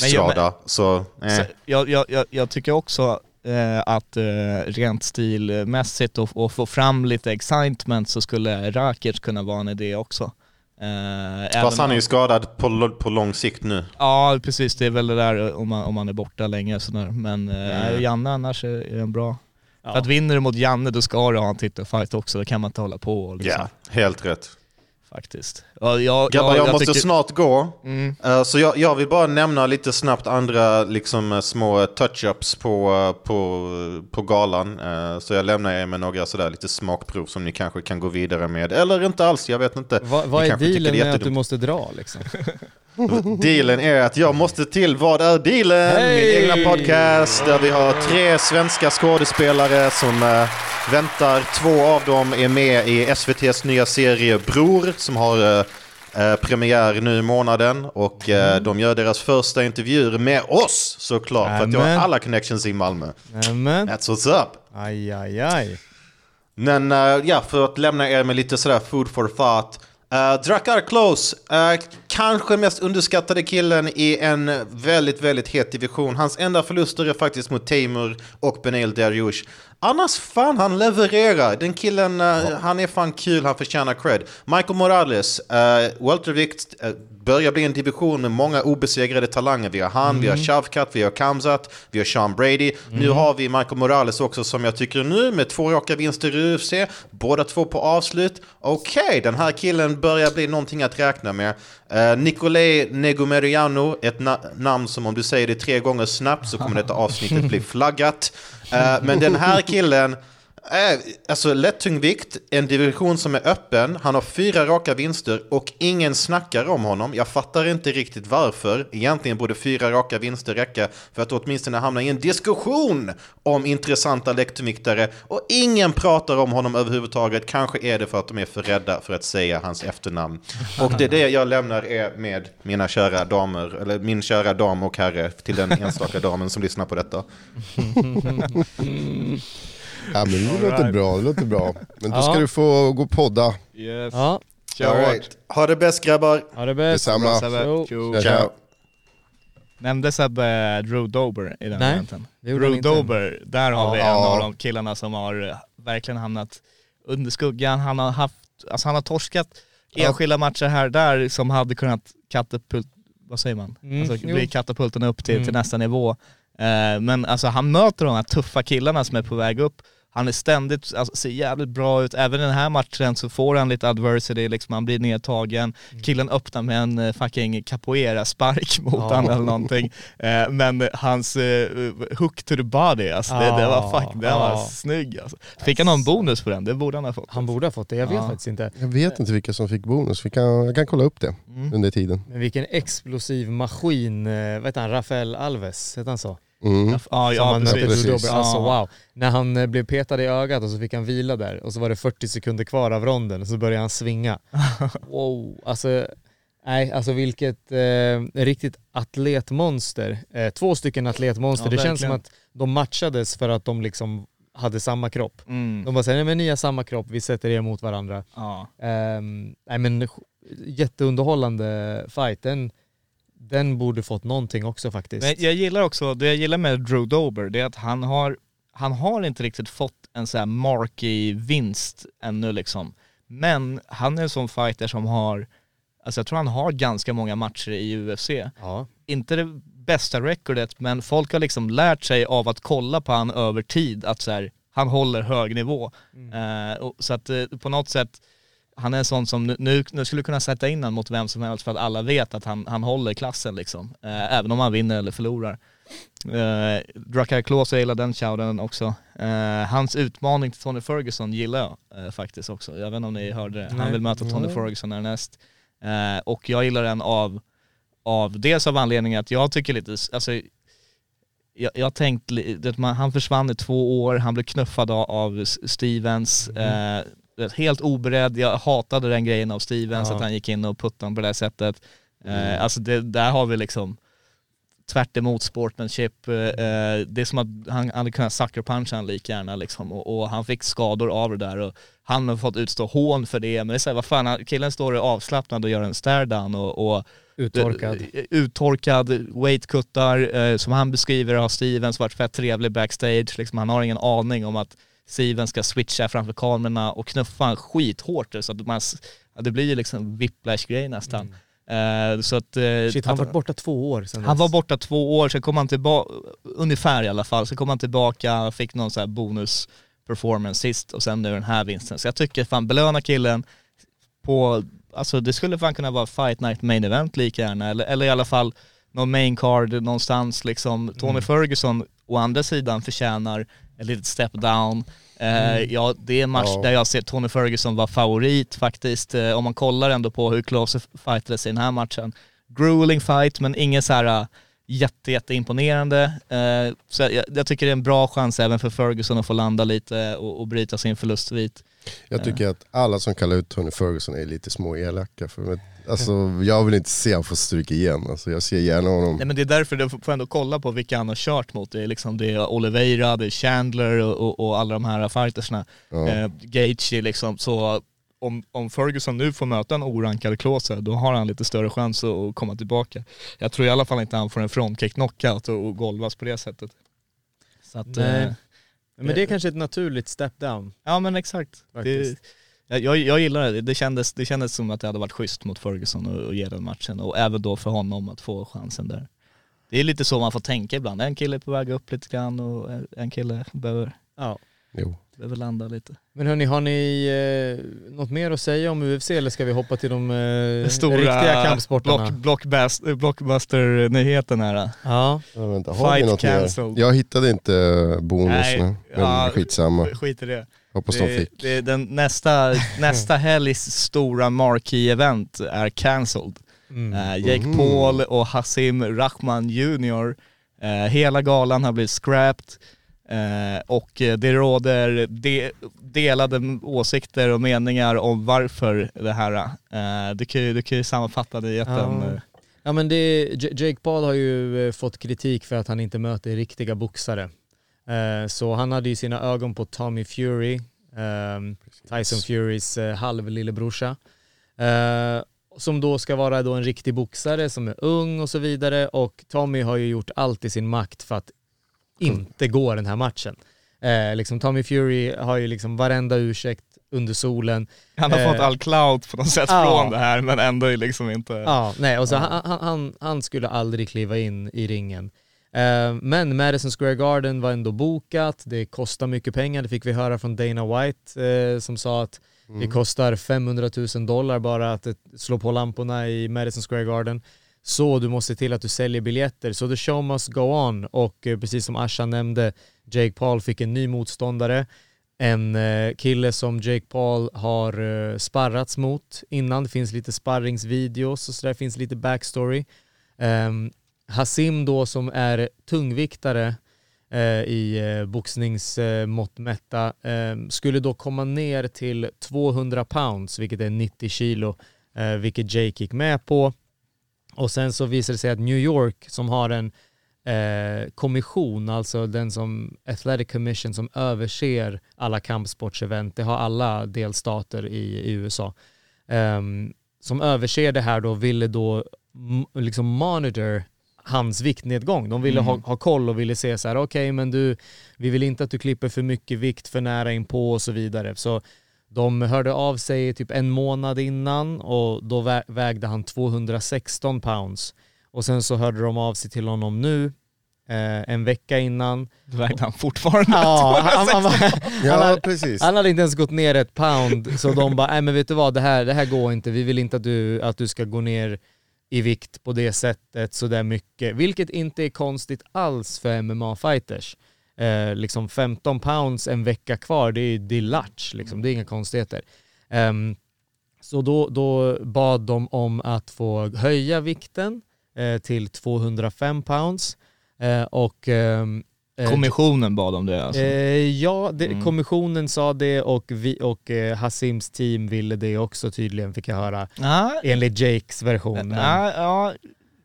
Men jag- Skada. Så, eh. Så jag, jag, jag, jag tycker också eh, att eh, rent stilmässigt och, och få fram lite excitement så skulle Rakic kunna vara en idé också. Eh, Fast han är ju skadad på, på lång sikt nu. Ja precis, det är väl det där eh, om man, om man är borta länge sådär. Men eh, Mm. Janne annars är, är en bra. Ja. För att vinner du mot Janne då ska du ha en titelfight också, då kan man inte hålla på och Ja, liksom, helt rätt. Faktiskt. Ja, jag, Grabbar, jag, måste tycker- snart gå. Mm. Eh, så jag, jag vill bara nämna lite snabbt andra liksom, eh, små touch-ups på, eh, på, på galan. Eh, så jag lämnar er med några sådär lite smakprov som ni kanske kan gå vidare med. Eller inte alls, jag vet inte. Va, vad Ni är dealen med att du måste dra liksom? Dealen är att jag måste till Vad är dealen? Hey! Min egna podcast där vi har tre svenska skådespelare som eh, väntar. Två av dem är med i SVTs nya serie Bror som har eh, premiär nu i månaden och eh, de gör deras första intervjuer med oss såklart för att jag har alla connections i Malmö. Nämen, That's what's up! aj aj aj. Men ja, för att lämna er med lite sådär food for thought. Uh, Drakkar Close, uh, kanske mest underskattade killen i en väldigt, väldigt het division. Hans enda förluster är faktiskt mot Teimur och Benel Dariush. Annars fan, han levererar. Den killen, eh, han är fan kul, han förtjänar cred. Michael Morales, uh, weltervikt, eh, börjar bli en division med många obesegrade talanger. Vi har han, vi har Shavkat, vi har Kamzat, vi har Sean Brady. Nu har vi Michael Morales också som jag tycker nu med två raka vinster i UFC, båda två på avslut. Okej, den här killen börjar bli någonting att räkna med. Eh, uh, Nicolai Negumeriano, ett na- namn som om du säger det tre gånger snabbt så kommer detta avsnittet bli flaggat. Uh, men den här killen, Alltså alltså lättungvikt, en division som är öppen, han har fyra raka vinster och ingen snackar om honom. Jag fattar inte riktigt varför. Egentligen borde fyra raka vinster räcka för att åtminstone hamna i en diskussion om intressanta lättungviktare och ingen pratar om honom överhuvudtaget. Kanske är det för att de är för rädda för att säga hans efternamn. Och det är det jag lämnar er med mina kära damer, eller min kära dam och herre till den enstaka damen som lyssnar på detta. Ja men det låter bra, det låter bra. Men då Ja. ska du få gå och podda. Yes. Ja, Kör All hårt. right. Ha det bäst grabbar! ha det bäst. Detsamma. Sebbe. Jo. Tjo. Ciao, ciao. Nämnde Sebbe Drew Dober i den Nej, eventen? det gjorde han Drew inte. Dober, där har vi en Ja. av de killarna som har eh, verkligen hamnat under skuggan. Han har haft, alltså han har torskat enskilda matcher här och där som hade kunnat katapult, vad säger man? Mm, alltså jo. bli katapulten upp till, till Mm. nästa nivå. Eh, men alltså han möter de här tuffa killarna som är på väg upp. Han är ständigt, alltså, ser jävligt bra ut, även i den här matchen så får han lite adversity, liksom han blir nedtagen, Mm. killen öppnar med en eh, fucking capoeira-spark mot Ja. honom eller någonting. Eh, men hans eh, hook to the body, alltså det, det var fuck, den var Ja. snygg alltså. Fick han någon bonus för den? Det borde han ha fått. Han borde ha fått det, jag vet Ja. faktiskt inte. Jag vet inte vilka som fick bonus, vi kan, jag kan kolla upp det Mm. under tiden. Men vilken explosiv maskin, vad heter han, Rafael Alves, heter han så? Mm. Ja, ja, han precis. Alltså wow. När han eh, blev petad i ögat och så fick han vila där och så var det 40 sekunder kvar av ronden och så började han svinga. wow, alltså nej, alltså vilket eh, riktigt atletmonster. Eh, två stycken atletmonster. Ja, det känns som verkligen. att de matchades för att de liksom hade samma kropp. Mm. De bara säger nej men ni har samma kropp, vi sätter er mot varandra. Ja. Ehm, nej men jätteunderhållande fight. Den, den borde fått någonting också faktiskt. Men jag gillar också, det jag gillar med Drew Dober, det är att han har, han har inte riktigt fått en så här marky vinst ännu liksom. Men han är en sån fighter som har, alltså jag tror han har ganska många matcher i UFC. Ja. Inte det bästa recordet, men folk har liksom lärt sig av att kolla på han över tid, att så här, han håller hög nivå. Eh, och, så att eh, på något sätt, han är en sån som nu, nu, nu skulle kunna sätta in honom mot vem som helst för att alla vet att han, han håller klassen liksom. Eh, även om han vinner eller förlorar. Uh, Drakkar Klose, jag gillar den shouten också. Eh, hans utmaning till Tony Ferguson gillar jag eh, faktiskt också. Jag vet inte om ni hörde det. Han vill möta Tony. Ferguson härnäst. Eh, och jag gillar den av, av dels av anledningen att jag tycker lite, alltså jag, jag tänkt, man, han försvann i två år, han blev knuffad av, Stevens, Mm. Helt oberedd, jag hatade den grejen av Stevens, Ja. att han gick in och puttade honom på det här sättet. Eh, alltså det, där har vi liksom tvärt emot sportsmanship, eh, eh, det är som att han hade kunnat sucker puncha han lika gärna liksom och, och han fick skador av det där och han har fått utstå hån för det, men det är såhär, vad fan, killen står avslappnad och gör en stare down och, och Uttorkad. Uttorkad, weightkuttar, eh, som han beskriver har Stevens varit fett trevlig backstage, liksom, han har ingen aning om att Stevens ska switcha framför kamerorna och knuffa han skithårt så att man, det blir ju liksom whiplash-grej nästan. Eh, så att, eh, Mm. Shit, han har varit borta två år sedan han dess. var borta två år, sen kom han tillbaka, ungefär i alla fall, så kom han tillbaka, fick någon så här bonus performance sist och sen nu den här vinsten. Så jag tycker fan belöna killen på, alltså det skulle fan kunna vara fight night main event lika gärna, eller, eller i alla fall någon main card någonstans liksom. Tony Ferguson å andra sidan förtjänar ett litet step down. Eh, ja, det är en match Ja. där jag ser Tony Ferguson vara favorit faktiskt. Eh, om man kollar ändå på hur Klose fightades i den här matchen. Grueling fight, men ingen så här äh, jätte, jätte imponerande. Så jag, jag tycker det är en bra chans även för Ferguson att få landa lite och, och bryta sin förlustsvit. Jag tycker att alla som kallar ut Tony Ferguson är lite små elaka. För, alltså, jag vill inte se honom få stryk igen. Alltså, jag ser gärna honom. Nej men det är därför du får ändå kolla på vilka han har kört mot. Det är liksom det är Oliveira, det är Chandler och, och, och alla de här fightersna. Ja. Eh, Gaethje liksom, så om, om Ferguson nu får möta en orankad Klose, då har han lite större chans att, komma tillbaka. Jag tror i alla fall inte han får en frontkick knockout och, och golvas på det sättet. Så att, Nej. Men det är kanske ett naturligt step down. Ja men exakt. Det, Faktiskt. jag, jag gillar det. Det kändes, det kändes som att det hade varit schysst mot Ferguson och, och ge den matchen och även då för honom att få chansen där. Det är lite så man får tänka ibland. En kille är på väg upp lite grann och en kille behöver, Ja. Jo. Behöver landa lite. Men hörni, har ni eh, något mer att säga om UFC eller ska vi hoppa till de eh, Stora riktiga kampsporterna? block, blockbus- blockbuster-nyheten här. Ja. Ja, vänta, har Fight något cancelled. mer? Jag hittade inte bonuserna, men ja, skitsamma. Skit i det. Hoppas de Det, fick. det, den, nästa, nästa helgs stora marquee-event är cancelled. Mm. Eh, Jake Mhm. Paul och Hassim Rahman Jr. Eh, hela galan har blivit scrapped eh, och det råder de, delade åsikter och meningar om varför det här. Eh, du, kan ju, du kan ju sammanfatta det i ett Ja. Ja men det, Jake Paul har ju eh, fått kritik för att han inte möter riktiga boxare. Eh, Så han hade ju sina ögon på Tommy Fury, ehm, Tyson Furys halvlillebrorsa. Som då ska vara då en riktig boxare som är ung och så vidare och Tommy har ju gjort allt i sin makt för att inte gå den här matchen. Eh, liksom Tommy Fury har ju liksom varenda ursäkt under solen. Han har Eh, fått all clout på något sätt ja. från det här men ändå är liksom inte... Ja, nej, och så han, han, han, han skulle aldrig kliva in i ringen. Eh, Men Madison Square Garden var ändå bokat, det kostar mycket pengar, det fick vi höra från Dana White eh, som sa att det kostar 500 000 dollar bara att eh, slå på lamporna i Madison Square Garden. Så du måste se till att du säljer biljetter. Så the show must go on och eh, precis som Asha nämnde, Jake Paul fick en ny motståndare. En eh, kille som Jake Paul har eh, sparrats mot innan. Det finns lite sparringsvideos och sådär. Det finns lite backstory. Ehm, Hasim då som är tungviktare eh, i eh, boxningsmått eh, mätta ehm, skulle då komma ner till 200 pounds, vilket är 90 kilo, eh, vilket Jake gick med på. Och sen så visade det sig att New York som har en eh, kommission, alltså den som Athletic Commission som överser alla kampsportsevent, det har alla delstater i, i USA, ehm, som överser det här då ville då liksom monitor hans viktnedgång. De ville ha, ha koll och ville se så här, okej men du, vi vill inte att du klipper för mycket vikt för nära inpå och så vidare. Så de hörde av sig typ en månad innan och då vä- vägde han 216 pounds. Och sen så hörde de av sig till honom nu, eh, en vecka innan. Då vägde han fortfarande Ja, han, han, var- Ja, han, hade, precis. han hade inte ens gått ner ett pound, så de bara, nej men vet du vad, det här, det här går inte, vi vill inte att du, att du ska gå ner i vikt på det sättet så där mycket, vilket inte är konstigt alls för MMA-fighters. Eh, liksom 15 pounds en vecka kvar, det är, det är latch, liksom. det är inga konstigheter. Ehm, så då, då bad de om att få höja vikten eh, till 205 pounds eh, och ehm, eh, Kommissionen bad om det alltså. Eh, ja, det, Mm. kommissionen sa det och, vi, och eh, Hasims team ville det också tydligen fick jag höra Ja, enligt Jakes version. Ja, ja,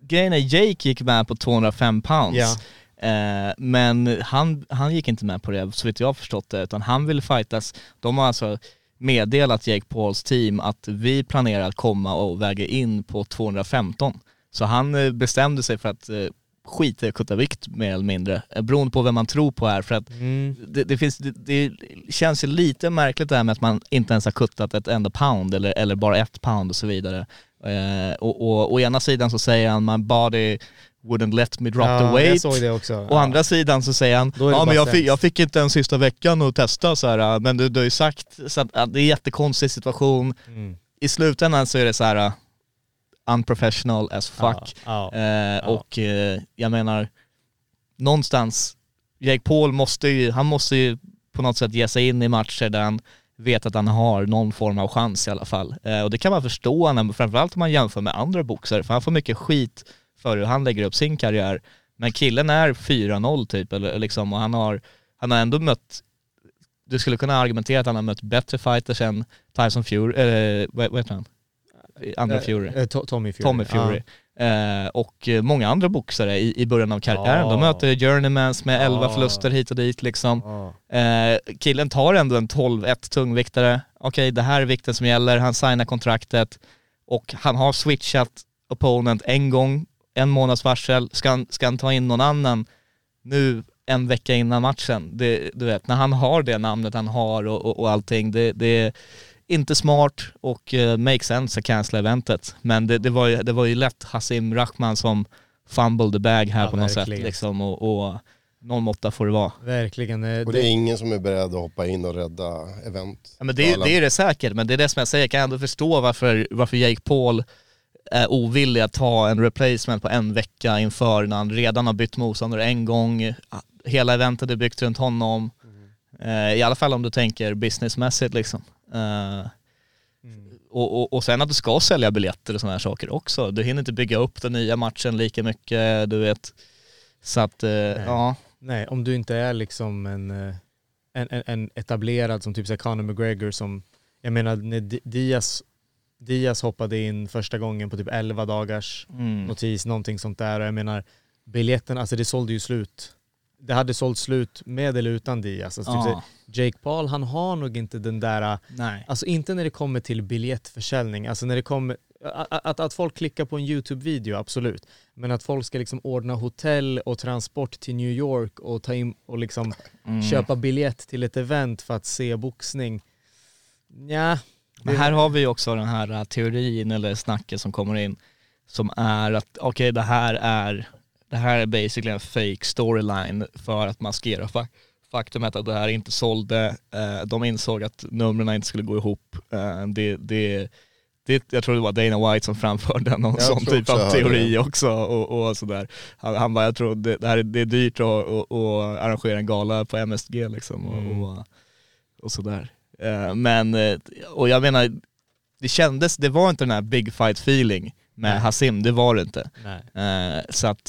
grejen är Jake gick med på 205 pounds. Ja. Eh, men han, han gick inte med på det så vitt jag har förstått det, utan han ville fightas. De har alltså meddelat Jake Pauls team att vi planerar att komma och väga in på 215. Så han eh, bestämde sig för att eh, skita i att kutta vikt mer eller mindre, beroende på vem man tror på här. För att Mm. det, det, finns, det, det känns ju lite märkligt det här med att man inte ens har kuttat ett enda pound eller, eller bara ett pound och så vidare. Eh, och, och å ena sidan så säger han my body wouldn't let me drop the ja, weight. jag såg det också. Å andra sidan så säger han, ja men jag fick, sämst." jag fick inte ens sista veckan att testa så här, men du, du har ju sagt, så att, ja, det är en jättekonstig situation. Mm. I slutändan så är det så här uh, unprofessional as fuck. Ja, ja. Eh, och eh, jag menar, någonstans, Jake Paul måste ju, han måste ju på något sätt ge sig in i matcher där han vet att han har någon form av chans i alla fall. Eh, och det kan man förstå, när, framförallt om man jämför med andra boxare, för han får mycket skit för hur han lägger upp sin karriär. Men killen är 4-0 typ, eller liksom, och han har, han har ändå mött, du skulle kunna argumentera att han har mött bättre fighters än Tyson Fury, eller vad, vad heter han? Andra Fury. Eh, To- Tommy Fury. Tommy Fury. Eh, och eh, många andra boxare i, i början av karriären. Ja. De möter journeymans med 11 Ja. förluster hit och dit liksom. Ja. Eh, killen tar ändå en 12-1 tungviktare. Okej, det här är vikten som gäller. Han signar kontraktet och han har switchat opponent en gång, en månads varsel. Ska han, ska han ta in någon annan nu en vecka innan matchen? Det, du vet, när han har det namnet han har och, och, och allting, det, det är inte smart och uh, make sense att cancella eventet. Men det, det, var ju, det var ju lätt Hasim Rahman som fumbled the bag här Ja, på något verkligen. sätt liksom och, och någon måtta får det vara. Verkligen. eh, Och det är ingen som är beredd att hoppa in och rädda event. Ja, men det, är- det är det säkert, men det är det som jag säger, jag kan ändå förstå varför, varför Jake Paul är ovillig att ta en replacement på en vecka inför när han redan har bytt motståndare en gång. Hela eventet är byggt runt honom. Eh, I alla fall om du tänker businessmässigt liksom. Eh, och, och, och sen att du ska sälja biljetter och sådana här saker också. Du hinner inte bygga upp den nya matchen lika mycket, du vet. Så att, eh, ja. Nej, om du inte är liksom en, en, en, etablerad som typ så Conor McGregor som, jag menar när Di- Diaz, Diaz hoppade in första gången på typ 11 dagars Mm. notis, någonting sånt där och jag menar biljetten, alltså det sålde ju slut. Det hade sålt slut med eller utan Diaz. Alltså, typ. Jake Paul, han har nog inte den där, Nej. alltså inte när det kommer till biljettförsäljning, alltså när det kommer, att, att, att folk klickar på en YouTube-video, absolut. Men att folk ska liksom ordna hotell och transport till New York och ta in och liksom Mm. köpa biljett till ett event för att se boxning. Ja, Men här har vi också den här äh, teorin eller snacket som kommer in som är att okej det här är det här är basically en fake storyline för att maskera fa- faktumet att det här inte sålde. Eh, de insåg att numren inte skulle gå ihop. Eh, det, det, det, jag tror det var Dana White som framförde någon Jag sån typ av teori också och, och sådär. Han, han bara, jag tror det, det här är, det är dyrt att, att, att arrangera en gala på MSG liksom och, och, och sådär. Eh, Men, eh, och jag menar, det kändes, det var inte den här big fight feeling med Nej. Hassim, det var det inte. Nej. Eh, så att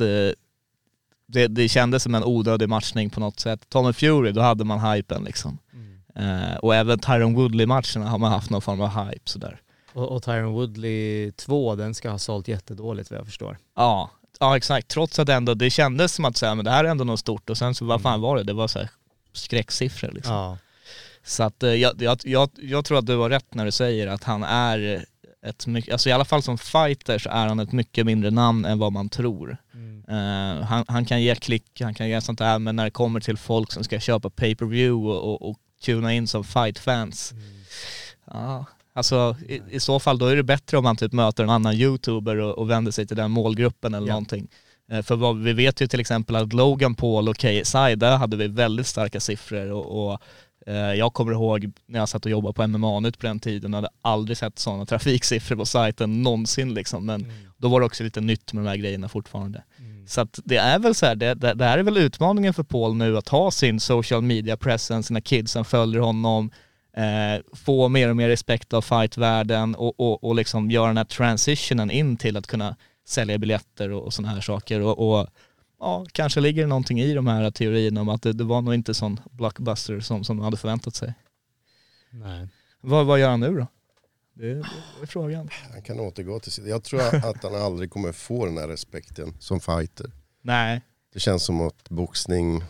det, det kändes som en odödlig matchning på något sätt. Tommy Fury, då hade man hypen liksom. Eh, och även Tyron Woodley-matcherna har man haft någon form av hype sådär. Och, och Tyron Woodley 2, den ska ha sålt jättedåligt vad jag förstår. Ja, ja exakt. Trots att ändå, det kändes som att säga, men det här är ändå något stort och sen så vad fan var det? Det var så här skräcksiffror liksom. Ja. Så att eh, jag, jag, jag, jag tror att du har rätt när du säger att han är ett mycket, alltså i alla fall som fighter så är han ett mycket mindre namn än vad man tror. Eh, han, han kan ge klick, han kan ge sånt där, men när det kommer till folk som ska köpa pay-per-view och, och, och tuna in som fight-fans, ja, alltså i, i så fall då är det bättre om man typ möter en annan youtuber och, och vänder sig till den målgruppen eller Ja. någonting. Eh, För vad, vi vet ju till exempel att Logan Paul och KSI, där hade vi väldigt starka siffror och, och jag kommer ihåg när jag satt och jobbade på MMA nytt på den tiden och hade aldrig sett sådana trafiksiffror på sajten någonsin liksom. Men då var det också lite nytt med de här grejerna fortfarande. Så att det är väl så här, det, det, det här är väl utmaningen för Paul nu att ha sin social media presence, sina kids som följer honom, eh, få mer och mer respekt av fightvärlden och, och, och liksom göra den här transitionen in till att kunna sälja biljetter och, och sådana här saker. Och, och ja, kanske ligger det någonting i de här teorierna om att det, det var nog inte sån blockbuster som, som de hade förväntat sig. Nej. Vad, vad gör han nu då? Det, det är frågan. Han kan återgå till sitt. Jag tror att han aldrig kommer få den här respekten som fighter. Nej, Det känns som att boxning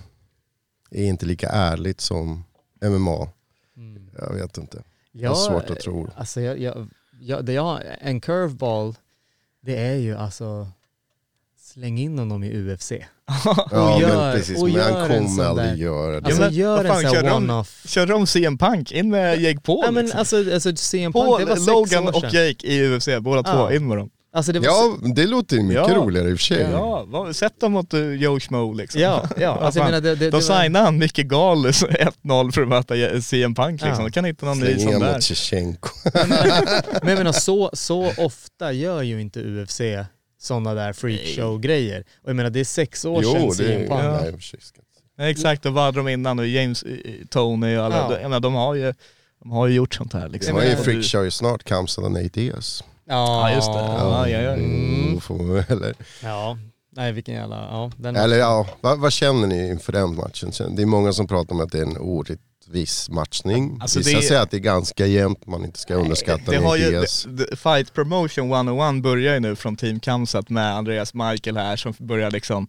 är inte lika ärligt som MMA. Jag vet inte. Det är svårt att tro. Alltså jag, jag, jag, det jag, en curveball, det är ju alltså släng in honom i UFC. Ja gör- men precis, och men gör han en kommer aldrig där- göra det. Alltså men gör vad en fan, sån här one-off. Körde de CM Punk? In med Jake Paul Ja men liksom. alltså, alltså CM Punk, Paul, det var sex Logan år och sedan. Jake i UFC, båda Ja. två, in med dem. Alltså det var Ja, det låter mycket Ja. roligare i och för sig. Ja, vad, sätt dem mot uh, Joe Schmo liksom. Ja, ja, alltså jag fan. menar det, det, Då det var, signade han Micke Gales 1-0 för att möta CM Punk liksom. Ja. Då kan hitta någon ny Släng sån in där. mot Shevchenko. Men jag menar så, så ofta gör ju inte UFC sådana där freakshow-grejer. Och jag menar det är sex år sedan Jo, det CM är... Punk. Nej, och. Nej, exakt, då var de innan och James, eh, Tony och alla. Ja. Jag menar, de har ju de har ju gjort sånt här Det liksom. var ju freakshow snart, Kamsad och Nate Diaz. Ja just det. Ja, ja, ja. Mm, får- eller, Ja, nej vilken jävla, ja. Den, eller ja, vad, vad känner ni inför den matchen? Det är många som pratar om att det är en orättvis matchning. Alltså, Vissa det- säger att det är ganska jämnt, man inte ska underskatta det har ju, det- Fight Promotion 101 börjar ju nu från Team Kamsat med Andreas Michael här som börjar liksom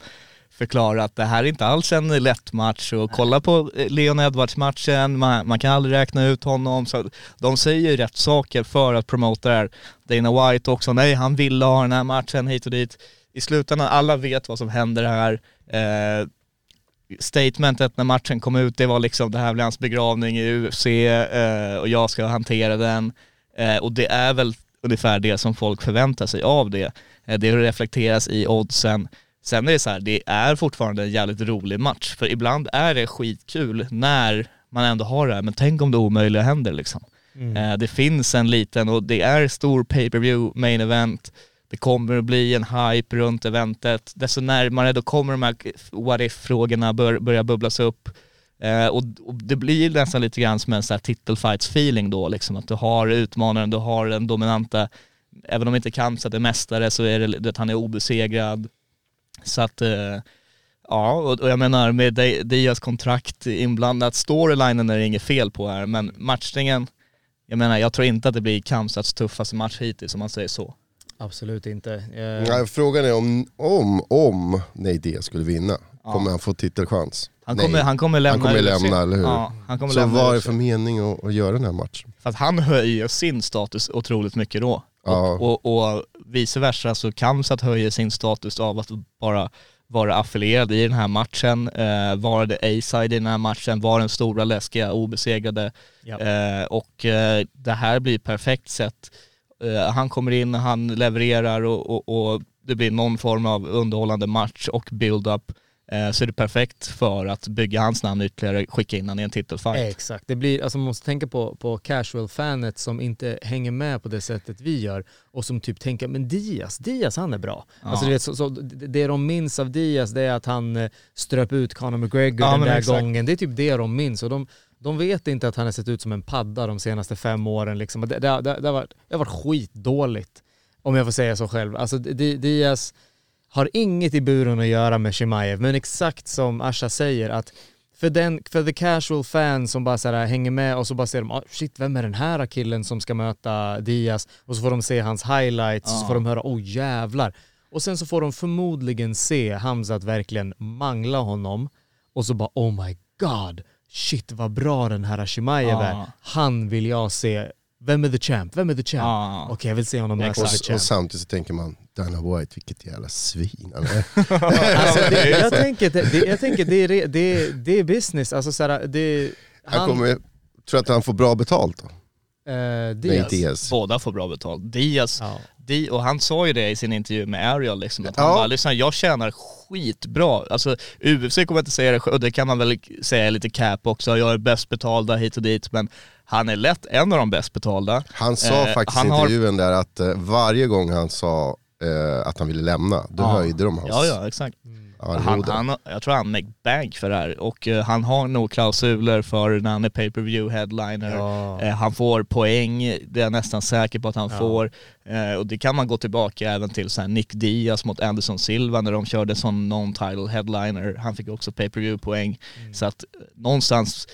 förklara att det här är inte alls en lätt match och kolla på eh, Leon Edwards-matchen, man, man kan aldrig räkna ut honom. Så de säger ju rätt saker för att promota det här. Dana White också, nej han ville ha den här matchen hit och dit. I slutändan, alla vet vad som händer här. Eh, statementet när matchen kom ut, det var liksom det här blir hans begravning i UFC eh, och jag ska hantera den. Eh, och det är väl ungefär det som folk förväntar sig av det. Eh, det reflekteras i oddsen. Sen är det så här, det är fortfarande en jävligt rolig match. För ibland är det skitkul när man ändå har det här, men tänk om det omöjliga händer liksom. Eh, det finns en liten, och det är stor pay-per-view main event. Det kommer att bli en hype runt eventet. Desto närmare då kommer de här what if-frågorna bör, börja bubblas upp. Eh, och, och det blir nästan lite grann som en sån här titelfights-feeling då, liksom att du har utmanaren, du har den dominanta, även om inte Kamsat är mästare så är det att han är obesegrad. Så att, eh, ja, och, och jag menar med Dias Diaz kontrakt inblandat, storylinen är det inget fel på här, men matchningen, jag menar jag tror inte att det blir Kamsats tuffaste match hittills om man säger så. Absolut inte. Eh, Nej, frågan är om, om, om Diaz skulle vinna, kommer han få titelchans? Han Nej. kommer, han kommer lämna kommer UFC. lämna, eller hur? Ja, han kommer Så lämna vad är det för mening att, att göra den här matchen? För att han höjer sin status otroligt mycket då. Ja. Och, och, och vice versa så Kamsat höjer sin status av att bara vara affilierad i den här matchen, eh, vara the A-side i den här matchen, vara den stora läskiga obesegrade. Ja. Eh, och eh, det här blir perfekt sätt. Eh, han kommer in, han levererar och, och, och det blir någon form av underhållande match och build-up eh, så är det perfekt för att bygga hans namn ytterligare, skicka in honom i en titelfight. Exakt, det blir, alltså man måste tänka på, på casual-fanet som inte hänger med på det sättet vi gör och som typ tänker men Diaz, Diaz han är bra. Alltså du vet, så, så, det de minns av Diaz det är att han eh, ströp ut Conor McGregor Ja, den där exakt. gången, det är typ det de minns och de, de vet inte att han har sett ut som en padda de senaste fem åren liksom. Det, det, det, det, har varit, det har varit skitdåligt, om jag får säga så själv. Alltså Di- Diaz har inget i buren att göra med Chimaev, men exakt som Asha säger att för, den, för the casual fan som bara så här hänger med och så bara ser de, ah, shit vem är den här killen som ska möta Diaz? Och så får de se hans highlights och så får de höra, oh jävlar. Och sen så får de förmodligen se Hamzat verkligen mangla honom och så bara oh my god, shit vad bra den här Chimaev är. Ja. Han vill jag se. Vem är the champ? Vem är the champ? Ja. Okej jag vill se honom möta the och champ. samtidigt så tänker man, Dana White, vilket jävla svin han är. Alltså, det, jag tänker, det, jag tänker det, är, det, är- det är business, alltså såhär, det... Han kommer, tror att han får bra betalt då? eh, Nej, Diaz. Diaz. Båda får bra betalt. Diaz, Ja. Di, och han sa ju det i sin intervju med Ariel liksom, att han Ja. bara lyssna jag tjänar skitbra. Alltså UFC kommer inte säga det och det kan man väl säga lite cap också, jag är bäst betalda hit och dit, men han är lätt en av de bäst betalda. Han sa Eh, faktiskt i har- intervjun där att eh, varje gång han sa eh, att han ville lämna, då Ja. höjde de hans Ja, ja, exakt. Han, han, jag tror han make bank för det här och eh, han har nog klausuler för när han är pay per view headliner. Ja. Eh, han får poäng, det är jag nästan säker på att han får. Eh, och det kan man gå tillbaka även till så här Nick Diaz mot Anderson Silva när de körde som non-title headliner. Han fick också pay per view poäng. Så att eh, någonstans,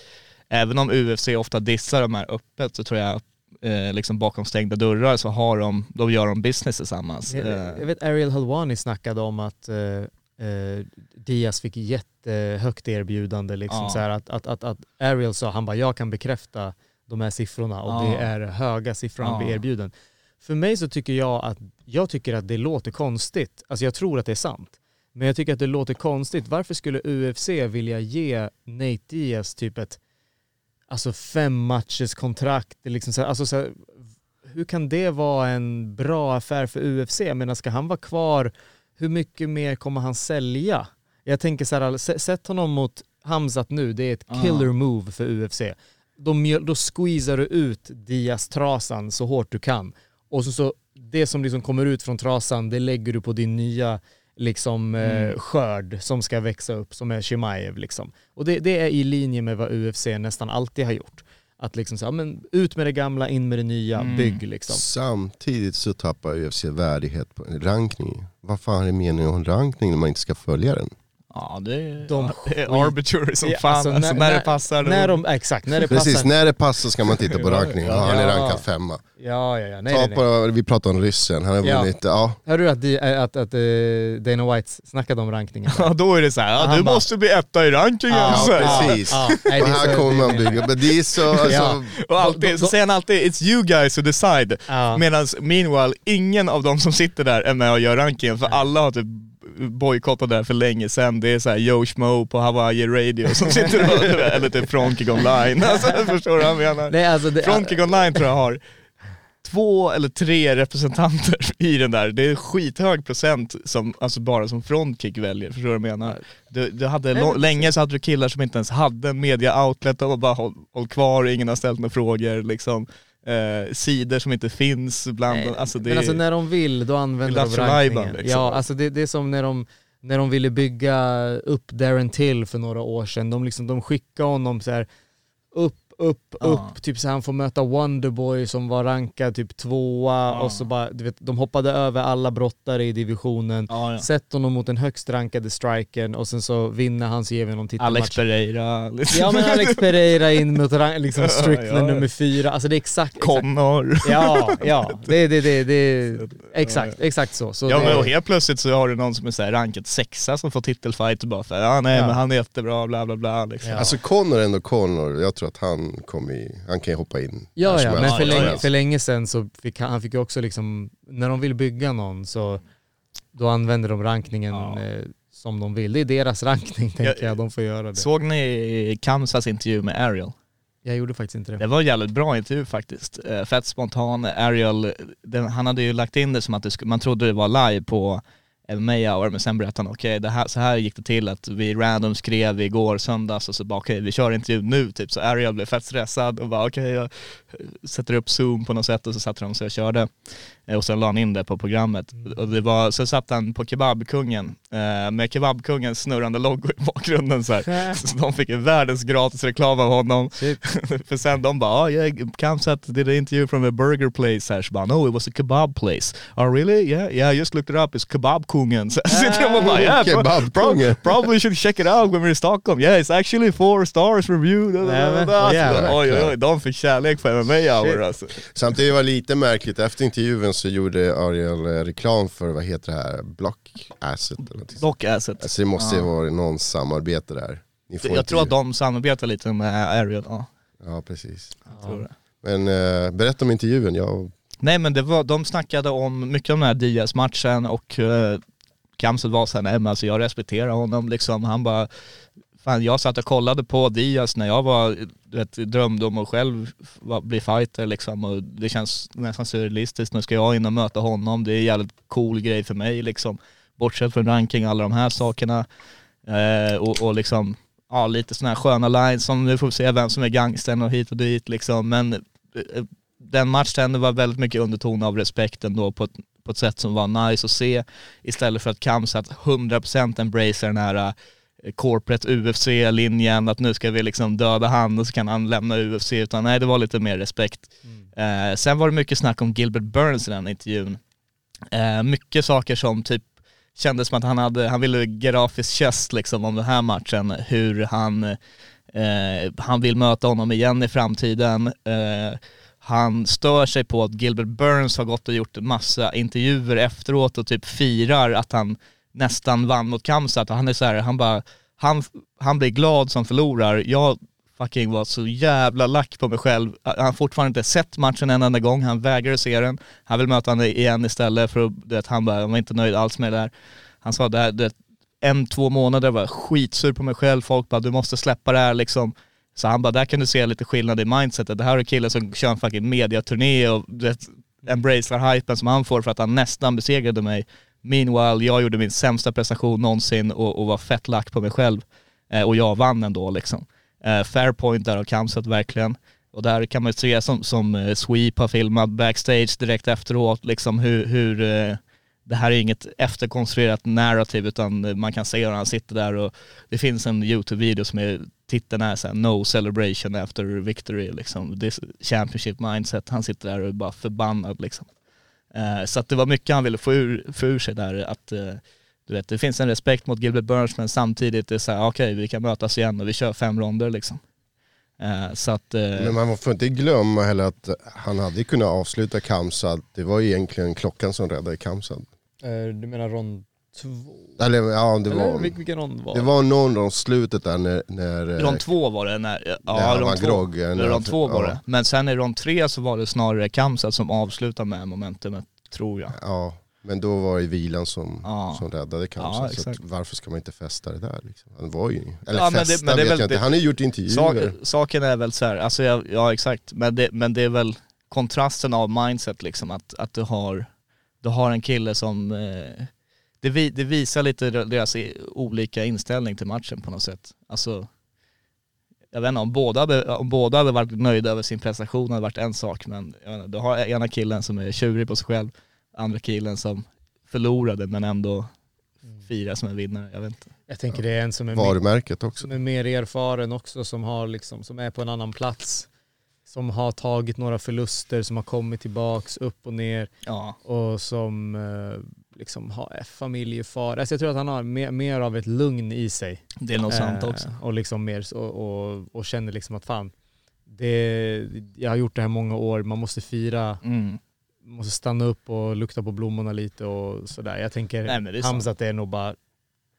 även om UFC ofta dissar de här öppet så tror jag eh, liksom bakom stängda dörrar så har de, de gör de business tillsammans. Jag, Eh, jag vet Ariel Helwani snackade om att eh, eh, Diaz fick jättehögt erbjudande liksom Ja. så här att, att, att, att Ariel sa, han bara jag kan bekräfta de här siffrorna och Ja. det är höga siffror han Ja. blir erbjuden. För mig så tycker jag att, jag tycker att det låter konstigt, alltså jag tror att det är sant. Men jag tycker att det låter konstigt. Varför skulle UFC vilja ge Nate Diaz typ ett alltså fem matchers kontrakt? Liksom så här, alltså så här, hur kan det vara en bra affär för UFC? Jag menar, ska han vara kvar, hur mycket mer kommer han sälja? Jag tänker så här, s- sätt honom mot Hamzat nu, det är ett killer move för UFC. Då, då squeezar du ut Diaz-trasan så hårt du kan. Och så, så det som liksom kommer ut från trasan, det lägger du på din nya liksom, eh, skörd som ska växa upp, som är Chimaev. Liksom. Och det, det är i linje med vad UFC nästan alltid har gjort. Att liksom så, ja, men ut med det gamla, in med det nya, bygg liksom. Samtidigt så tappar UFC värdighet på en rankning. Vad fan är meningen ha en rankning när man inte ska följa den? Ja det är, De det är arbitrary som Ja, fan. alltså, Alltså, när, det passar. När de, exakt, när det Precis, passar. när det passar ska man titta på rankningen. Ja, han är rankad femma. Ja, ja, ja. Nej, Ta nej, nej. på, vi pratar om ryssen, han har Ja. vunnit, ja. Hörde du att, de, äh, att, att eh, Dana White snackade om rankingen? Ja då är det så här, ja, du bara- måste bli etta i rankingen. Ja, så precis. Ja, nej, och här kommer man bygga, men det är så, alltså, Ja. Och alltid, så säger han alltid 'It's you guys who decide' Ja. Medan meanwhile, ingen av de som sitter där är med och gör rankingen för alla har typ bojkottat det här för länge sedan. Det är såhär Joe Schmo på Hawaii Radio som sitter och, eller typ Frontkick online. Alltså, förstår du vad jag menar? Nej, alltså det, Frontkick online tror jag har två eller tre representanter i den där. Det är skithög procent som, alltså bara som Frontkick väljer, förstår du vad jag menar? Du, du hade Nej, länge så hade du killar som inte ens hade en media outlet och bara håll, håll kvar, ingen har ställt några frågor liksom. Eh, sidor som inte finns bland Nej, alltså det men alltså när de vill, då använder de Lajban, rankningen. liksom. Ja, alltså det, det är som när de, när de ville bygga upp Darren Till för några år sedan. De, liksom, de skickade honom så här upp, upp, Ja. upp, typ så han får möta Wonderboy som var rankad typ tvåa och så bara, du vet, de hoppade över alla brottare i divisionen. Ja, ja. Sätt honom mot den högst rankade strikern och sen så vinner han så ger vi honom titelmatch. Alex Pereira, liksom. Ja men Alex Pereira in mot liksom Strickland Ja, ja. nummer fyra, alltså det är exakt, exakt Connor. Ja, ja, det, det, det, det, exakt, exakt så. så Ja det, men och helt plötsligt så har du någon som är så här rankad sexa som får titelfight och bara för ja nej Ja. men han är jättebra bla bla bla liksom. alltså Connor är ändå Connor, jag tror att han kommer i, han kan ju hoppa in. Ja, ja, men för, länge, för länge sedan så fick han, han fick ju också liksom, när de vill bygga någon så då använder de rankningen Ja. eh, som de vill. Det är deras rankning tänker Ja, jag, de får göra det. Såg ni Kamsas intervju med Ariel? Jag gjorde faktiskt inte det. Det var en jävligt bra intervju faktiskt. Eh, fett spontan. Ariel, den, han hade ju lagt in det som att det man trodde det var live på May hour, men sen berättade han okej, okay, här, så här gick det till att vi random skrev igår söndags och så bara okej, vi kör intervju nu typ, så Ariel blev fett stressad och bara okej, okay, sätter upp zoom på något sätt och så satte de sig och körde. Eh, Och sen la han in det på programmet. Och det var, så satt han på Kebabkungen eh, med Kebabkungens snurrande logo i bakgrunden så här. Så de fick en världens gratis reklam av honom. För sen de bara, oh, yeah, Kamsat did an interview from a burger place här. Så bara, no it was a kebab place. Oh really? Yeah, yeah I just looked it up, it's Kebabkungen. Så sitter de och bara, yeah, Kebabkungen. pro- probably should check it out when we're in Stockholm. Yeah, it's actually four stars review. Da, da, da, Nämen, da. åh, jävlar. Oj, oj, oj, de fick kärlek för MMA hour alltså. Samtidigt var det lite märkligt, efter intervjun så gjorde Ariel eh, reklam för, vad heter det här, Block Asset. Dock asset. Alltså det måste ju vara någon samarbete där. Ni får Jag tror att de samarbetar lite med Ariel, ja. Ja precis. Jag tror det. Men eh, berätta om intervjun, jag... Nej men det var, de snackade om mycket om den här Diaz-matchen och uh, Kamsel var såhär, nej men alltså jag respekterar honom liksom, han bara Fan jag satt och kollade på Diaz när jag var, du vet, drömde om att själv bli fighter liksom och det känns nästan surrealistiskt, nu ska jag in och möta honom, det är en jävligt cool grej för mig liksom. Bortsett från ranking, alla de här sakerna. Eh, och, och liksom, ja lite sådana här sköna lines som nu får vi se vem som är gangstern och hit och dit liksom. Men eh, eh den matchen det var väldigt mycket underton av respekten då på ett, på ett sätt som var nice att se. Istället för att Kamsat 100% embracear den här eh, corporate UFC-linjen, att nu ska vi liksom döda han och så kan han lämna UFC, utan nej det var lite mer respekt. Eh, sen var det mycket snack om Gilbert Burns i den intervjun. Eh, mycket saker som typ kändes som att han hade, han ville his chest liksom om den här matchen, hur han, eh, han vill möta honom igen i framtiden. Eh, han stör sig på att Gilbert Burns har gått och gjort massa intervjuer efteråt och typ firar att han nästan vann mot Kamsat. Han är så här, han bara, han, han blir glad som förlorar. Jag fucking var så jävla lack på mig själv. Han har fortfarande inte sett matchen en enda gång, han vägrar se den. Han vill möta henne igen istället för att, du vet, han bara, han var inte nöjd alls med det där. Han sa det här, det, en, två månader var jag skitsur på mig själv, folk bara du måste släppa det här liksom. Så han bara, där kan du se lite skillnad i mindsetet. Det här är en kille som kör en fucking mediaturné och du vet, embracear hypen som han får för att han nästan besegrade mig. Meanwhile, jag gjorde min sämsta prestation någonsin och, och var fett lack på mig själv. Eh, och jag vann ändå liksom. Eh, fair point där av Kamsat verkligen. Och där kan man ju se som, som eh, Sweep har filmat backstage direkt efteråt, liksom hur, hur eh, det här är inget efterkonstruerat narrativ utan man kan se hur han sitter där och det finns en YouTube-video som är, titeln är såhär No celebration after victory liksom. This championship mindset. Han sitter där och är bara förbannad liksom. Eh, så att det var mycket han ville få ur, få ur sig där att eh, du vet, det finns en respekt mot Gilbert Burns men samtidigt är det såhär, okej vi kan mötas igen och vi kör fem ronder liksom. Eh, så att, Men man får inte glömma heller att han hade kunnat avsluta Kamsad, det var ju egentligen klockan som räddade Kamsad. Du menar rond två? Eller ja, det Eller var, vil- vilken rond var det var någon rond slutet där när... när eh, Rond två var det när, ja han rond två, grogg, när han- rond två var ja. det. Men sen i rond tre så var det snarare Kamsat som avslutade med momentumet, tror jag. Ja, men då var det vilan som, Ja. som räddade Kamsad. Ja, så att exakt. varför ska man inte fästa det där? Liksom? Han var ju... Eller Ja, men det- fästa men det är vet väl jag inte, det- han har ju gjort intervjuer. Sak, saken är väl så här, alltså jag, ja exakt, men det, men det är väl kontrasten av mindset liksom, att, att du har, du har en kille som, eh, det, vi, det visar lite deras olika inställning till matchen på något sätt. Alltså, jag vet inte, om båda, hade, om båda hade varit nöjda över sin prestation hade varit en sak, men inte, du har ena killen som är tjurig på sig själv, andra killen som förlorade men ändå firar som en vinnare, jag vet inte. Jag tänker det är en som är, mer, Varumärket också. som är mer erfaren också, som, har liksom, som är på en annan plats. Som har tagit några förluster, som har kommit tillbaks upp och ner Ja, och som eh, liksom har är familjefar. Alltså jag tror att han har mer, mer av ett lugn i sig. det är nog sant Eh, också. Och, liksom mer, och, och, och känner liksom att fan, det, jag har gjort det här många år, man måste fira, Mm. måste stanna upp och lukta på blommorna lite och sådär. Jag tänker Nej, är. Hamzat är nog bara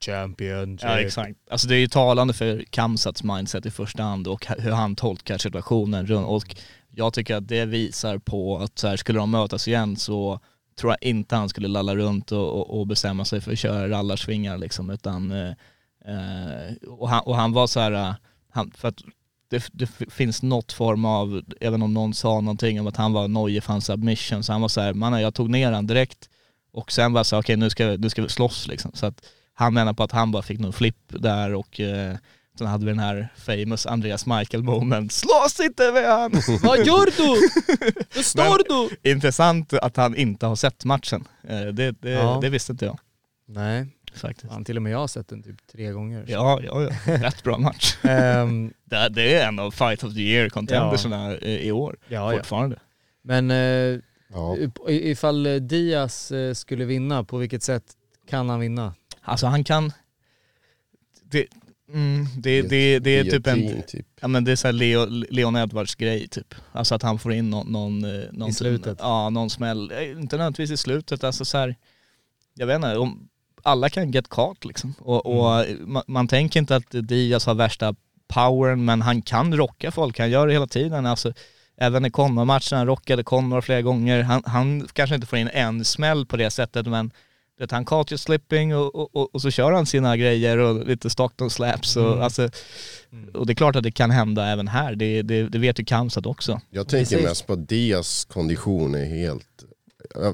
champion. Ja exakt. Alltså det är ju talande för Kamsats mindset i första hand och hur han tolkar situationen och jag tycker att det visar på att så här, skulle de mötas igen så tror jag inte han skulle lalla runt och, och, och bestämma sig för att köra rallarsvingar liksom utan eh, eh och, han, och han var så här, eh, han, för att det, det finns något form av, även om någon sa någonting om att han var nojig för hans submission, så han var så här, man jag tog ner han direkt Och sen bara så okej nu, ska, vi- nu ska vi slåss liksom. Så att han menar på att han bara fick någon flipp där och eh, sen hade vi den här famous Andreas Michael moment. Slåss inte med han! Vad gör du? Var står du? Intressant att han inte har sett matchen. Eh, det, det, Ja. det visste inte jag Nej, faktiskt. fan, till och med jag har sett den typ tre gånger. Ja, ja, ja. rätt bra match. Ehm, Det, det är en av Fight of the Year contenderserna i, i år ja, ja. fortfarande. Men eh, Ja. i- ifall eh, Diaz eh, skulle vinna, på vilket sätt kan han vinna? Alltså han kan... Det, mm, det, det, det är typ en... Typ. Ja men det är så här Leo, Leon Edwards grej typ. Alltså att han får in någon... någon, eh, någon I slutet? Ja, någon smäll. Eh, Inte nödvändigtvis i slutet, alltså så här, Jag vet inte, om, alla kan get caught liksom. Och, och man, man tänker inte att Diaz har värsta powern, men han kan rocka folk, han gör det hela tiden. Alltså, även i Connor-matchen, han rockade Connor flera gånger. Han, han kanske inte får in en smäll på det sättet, men det, han caught you slipping och, och, och, och så kör han sina grejer och lite Stockton slaps. Och, Mm. alltså, och det är klart att det kan hända även här, det, det, det vet ju Kamsat också. Jag tänker Precis. mest på Diaz kondition är helt...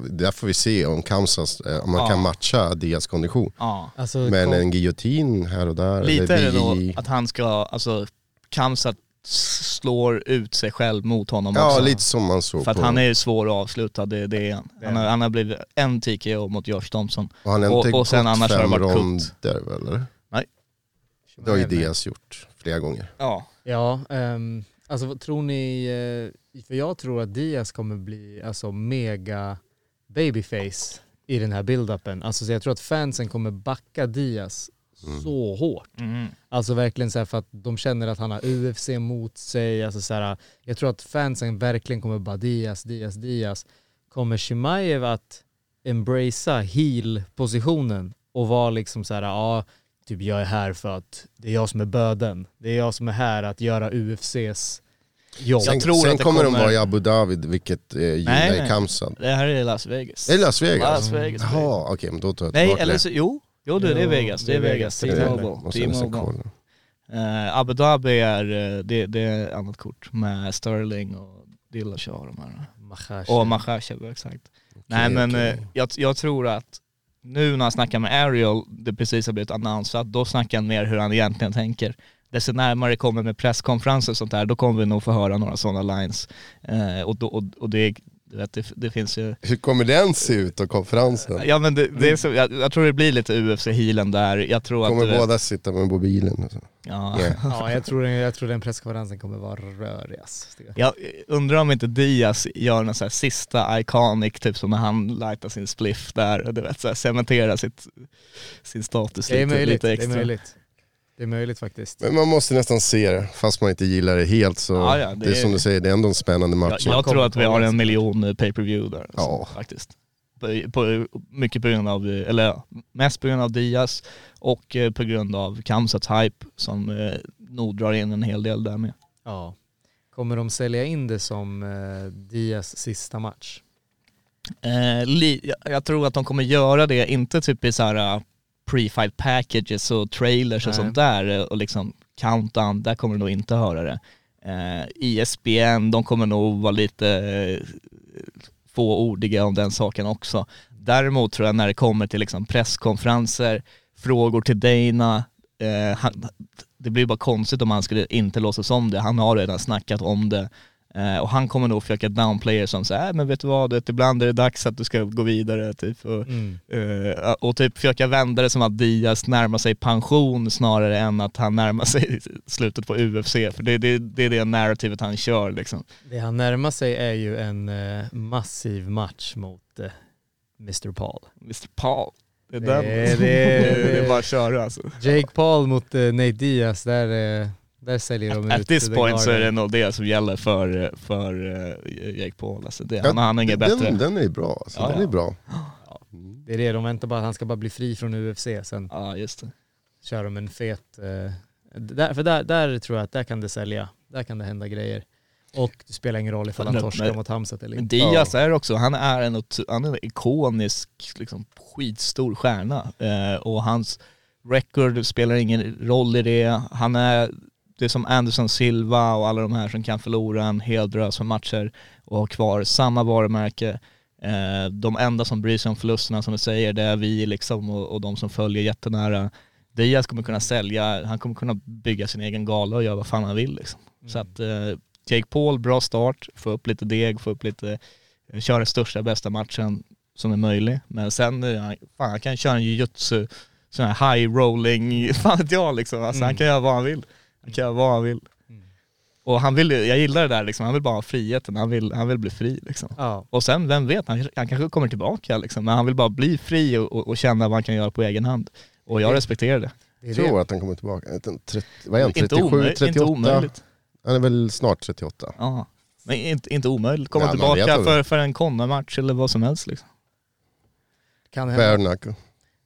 Där får vi se om Kamsas, eh, om man Ja. kan matcha Diaz kondition. Ja. Alltså, Men kom- en giljotin här och där. Lite är det nog att han ska, alltså Kamsat slår ut sig själv mot honom Ja, också. lite som man såg För att på... han är ju svår att avsluta, det, det är han. Han har, han har blivit en TKO mot Josh Thompson. och han har och- inte och sen annars har det fem varit ronder väl, eller? Nej. Det har ju Diaz gjort flera gånger. Ja. Ja, ehm, alltså tror ni, eh, för jag tror att Diaz kommer bli alltså mega babyface i den här build-upen. Alltså så jag tror att fansen kommer backa Diaz så hårt. Mm. Alltså verkligen så här för att de känner att han har UFC mot sig. Alltså så här, jag tror att fansen verkligen kommer bara Diaz, Diaz, Diaz. Kommer Shimaev att embracea heel-positionen och vara liksom så här, ja, typ jag är här för att det är jag som är böden. Det är jag som är här att göra UFCs jobb. Sen, Jag tror sen kommer, de kommer- vara i Abu Dhabi, vilket eh, gillar Nej, i nej. Kamsad. Det här är Las Vegas. Är det Las Vegas? Las Vegas. Jaha, okej men då tar jag Nej, tillbaka eller det. så, jo, jo det, det är Vegas. Det är Vegas. Det är T-Mobile. T-Mobile. Eh, Abu Dhabi är, eh, det, det är annat kort med Sterling och Dillashaw och de här. Makhachev. Och Makhachev, exakt. Nej men okej. eh, jag, jag tror att nu när han snackar med Ariel, det precis har blivit annonsat, då snackar han mer hur han egentligen tänker. Desto närmare kommer med presskonferenser och sånt där, då kommer vi nog få höra några sådana lines. Eh, och, då, och, och det, du vet, det, det finns ju Hur kommer den se ut då, konferensen? Ja men det, det är så, jag, jag tror det blir lite UFC-healen där, jag tror att... Kommer vet- båda sitta med mobilen? och så? Ja. Nej. Ja, jag tror, jag tror den presskonferensen kommer vara rörig ass. Jag undrar om inte Diaz gör någon så här sista iconic, typ som när han lightar sin spliff där och du vet såhär cementerar sitt, sin status Det är lite, möjligt, lite det är extra. möjligt. Det är möjligt faktiskt. Men man måste nästan se det, fast man inte gillar det helt så Ja, ja, det, det är som du säger, det är ändå en spännande Jag, match. jag kommer tror att vi har en miljon eh, pay-per-view där alltså, Ja. faktiskt. På, på, mycket på grund av, eh, eller mest på grund av Diaz och eh, på grund av Kamsats hype som eh, nog drar in en hel del där med. Ja. Kommer de sälja in det som eh, Diaz sista match? Eh, li, jag, jag tror att de kommer göra det, inte typ i så här pre-fight packages och trailers och Nej. sånt där och liksom countdown, där kommer du nog inte höra det. Eh, ESPN, de kommer nog vara lite eh, fåordiga om den saken också. Däremot tror jag när det kommer till liksom presskonferenser, frågor till Dana, eh, han, det blir bara konstigt om han skulle inte låtsas om det. Han har redan snackat om det. Eh, och han kommer nog försöka downplaya som så här, "Äh, men vet du vad, det, ibland är det dags att du ska gå vidare. Typ. Och, Mm. eh, och typ försöka vända det som att Diaz närmar sig pension snarare än att han närmar sig slutet på UFC. För det, det, det är det narrativet han kör liksom. Det han närmar sig är ju en eh, massiv match mot Mr Paul. Mr Paul. Det är Det- den. det- det är det- bara att köra alltså. Jake Paul mot Nate Diaz, där, där säljer de ut At this point så är det Garden. nog det som gäller för, för uh, Jake Paul. Alltså det, han, han är inget den, bättre. den är ju bra, alltså. Ja, den ja. är bra. Det är det, de väntar bara, han ska bara bli fri från UFC, sen Ja just det. kör de en fet... Eh, där, för där, där tror jag att där kan det sälja, där kan det hända grejer. Och det spelar ingen roll ifall han Men- torskar men- mot Hamzat eller Men inte. Diaz är också, han är en, han är en ikonisk, liksom, skitstor stjärna. Eh, och hans record spelar ingen roll i det. Han är, det är som Anderson Silva och alla de här som kan förlora en hel drös med matcher och ha kvar samma varumärke. Eh, de enda som bryr sig om förlusterna som du säger, det är vi liksom och, och de som följer jättenära. Diaz kommer kunna sälja, han kommer kunna bygga sin egen gala och göra vad fan han vill liksom. Så att eh, Jake Paul, bra start, få upp lite deg, få upp lite, eh, köra största bästa matchen som är möjlig. Men sen, fan han kan köra en jujutsu, sån här high rolling, fan vet jag liksom. Alltså han kan göra vad han vill. Han kan göra vad han vill. Och han vill, jag gillar det där liksom, han vill bara ha friheten, han vill, han vill bli fri liksom. Ja. Och sen, vem vet, han, han kanske kommer tillbaka liksom, men han vill bara bli fri och, och, och känna vad han kan göra på egen hand. Och jag respekterar det. Det är Jag tror att han kommer tillbaka. Jag vet inte, 30, vad är han? Inte 37, omöjligt, 38? inte omöjligt. Han är väl snart 38. Ja. Men inte, inte omöjligt, komma Ja, tillbaka för, för en Connor-match eller vad som helst liksom. Kan hända.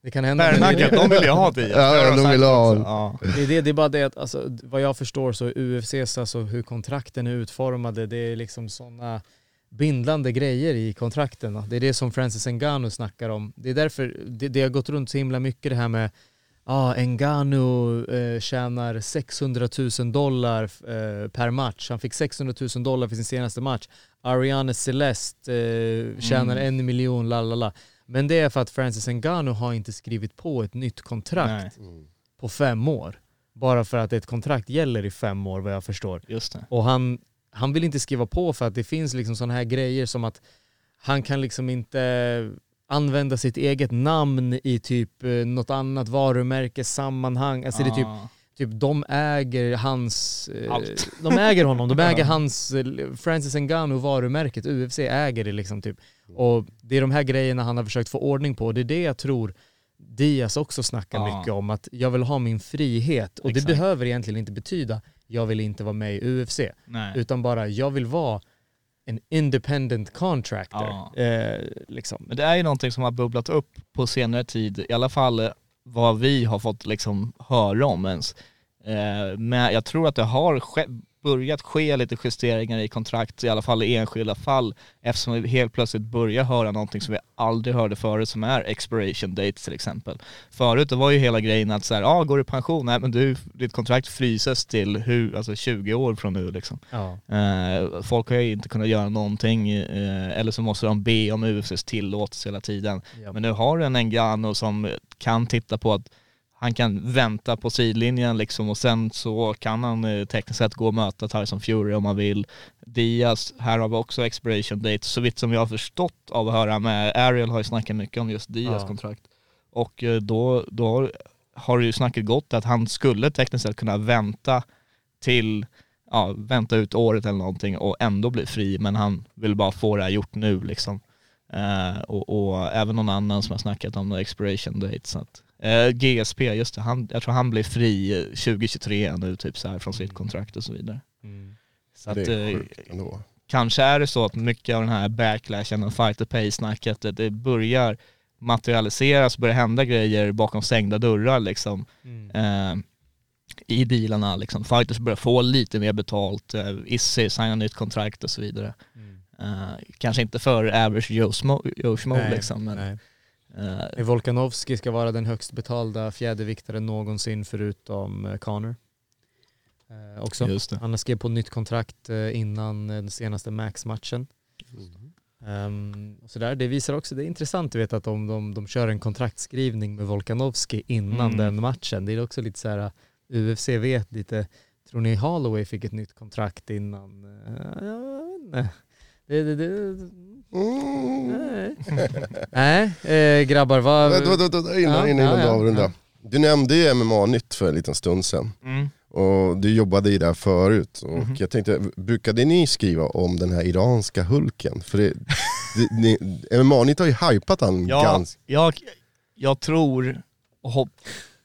Det kan hända. Bernagel, de vill ju ha. Ja, Det har ja, de vill ha. Ja. Det är, det, det är bara det att alltså, vad jag förstår så UFCs, alltså hur kontrakten är utformade, det är liksom sådana bindlande grejer i kontrakten. Det är det som Francis Ngannou snackar om. Det är därför det, det har gått runt så himla mycket det här med ah, Ngannou eh, tjänar 600 000 dollar eh, per match. Han fick 600 000 dollar för sin senaste match. Ariane Celeste eh, tjänar Mm. en miljon, lalala. Men det är för att Francis Ngannou har inte skrivit på ett nytt kontrakt Nej, på fem år. Bara för att ett kontrakt gäller i fem år vad jag förstår. just det. Och han, han vill inte skriva på för att det finns liksom sådana här grejer som att han kan liksom inte använda sitt eget namn i typ eh, något annat varumärke, sammanhang. Alltså det är typ, Ja. typ de äger hans... eh, Allt. De äger honom, de äger hans, eh, Francis Ngannou varumärket, UFC äger det liksom typ. Och det är de här grejerna han har försökt få ordning på det är det jag tror Diaz också snackar Ja. mycket om, att jag vill ha min frihet. Och Exakt. det behöver egentligen inte betyda jag vill inte vara med i UFC, Nej. utan bara jag vill vara en independent contractor. Ja. Eh, liksom. Men det är ju någonting som har bubblat upp på senare tid, i alla fall eh, vad vi har fått liksom höra om ens. Eh, Men jag tror att det har ske, börjat ske lite justeringar i kontrakt, i alla fall i enskilda fall, eftersom vi helt plötsligt börjar höra någonting som vi aldrig hörde förut, som är expiration dates till exempel. Förut var ju hela grejen att så här, ah, går du i pension? Nej men du, ditt kontrakt fryses till hur, alltså 20 år från nu liksom. Ja. Eh, folk har ju inte kunnat göra någonting, eh, eller så måste de be om UFCs tillåtelse hela tiden. Ja. Men nu har du en Ngannou som kan titta på att han kan vänta på sidlinjen liksom och sen så kan han eh, tekniskt sett gå och möta Tyson Fury om han vill. Diaz, här har vi också expiration date, så vitt som jag har förstått av att höra med, Ariel har ju snackat mycket om just Diaz Ja. kontrakt. Och eh, då, då har det ju snacket gått att han skulle tekniskt sett kunna vänta till, ja, vänta ut året eller någonting och ändå bli fri, men han vill bara få det här gjort nu liksom. Eh, och, och även någon annan som har snackat om expiration date. Så att, eh, GSP, just det, han, jag tror han blir fri eh, 2023 nu typ så här från sitt kontrakt och så vidare. Mm. Så att, det är eh, sjukt ändå. kanske är det så att mycket av den här backlashen och fighter pay snacket, det, det börjar materialiseras, börjar hända grejer bakom stängda dörrar liksom. Mm. Eh, i dealarna liksom. Fighters börjar få lite mer betalt, eh, Issy signar nytt kontrakt och så vidare. Mm. Eh, kanske inte för average Joe Smo, Joe Schmo Nej, liksom, men nej. Eh, Volkanovski ska vara den högst betalda fjäderviktaren någonsin förutom eh, Connor. Eh, också. Han skrivit på nytt kontrakt innan den senaste Max-matchen. Um, och sådär. Det visar också, det är intressant du vet att de, de, de kör en kontraktskrivning med Volkanovski innan Mm. den matchen. Det är också lite så här, UFC vet lite, tror ni Holloway fick ett nytt kontrakt innan? Uh, jag vet inte. Det, det, det, Mm. nej, nej eh, grabbar vad... Vänta, vänta, vänta, innan, Ja, innan ja, du avrundar. ja. Du nämnde ju MMA-nytt för en liten stund sedan. Mm. Och du jobbade i det här förut. Och Mhm. jag tänkte, brukade ni skriva om den här iranska Hulken? För det, det, ni, MMA-nytt har ju hypat han Ja, ganska... jag, jag tror och hopp,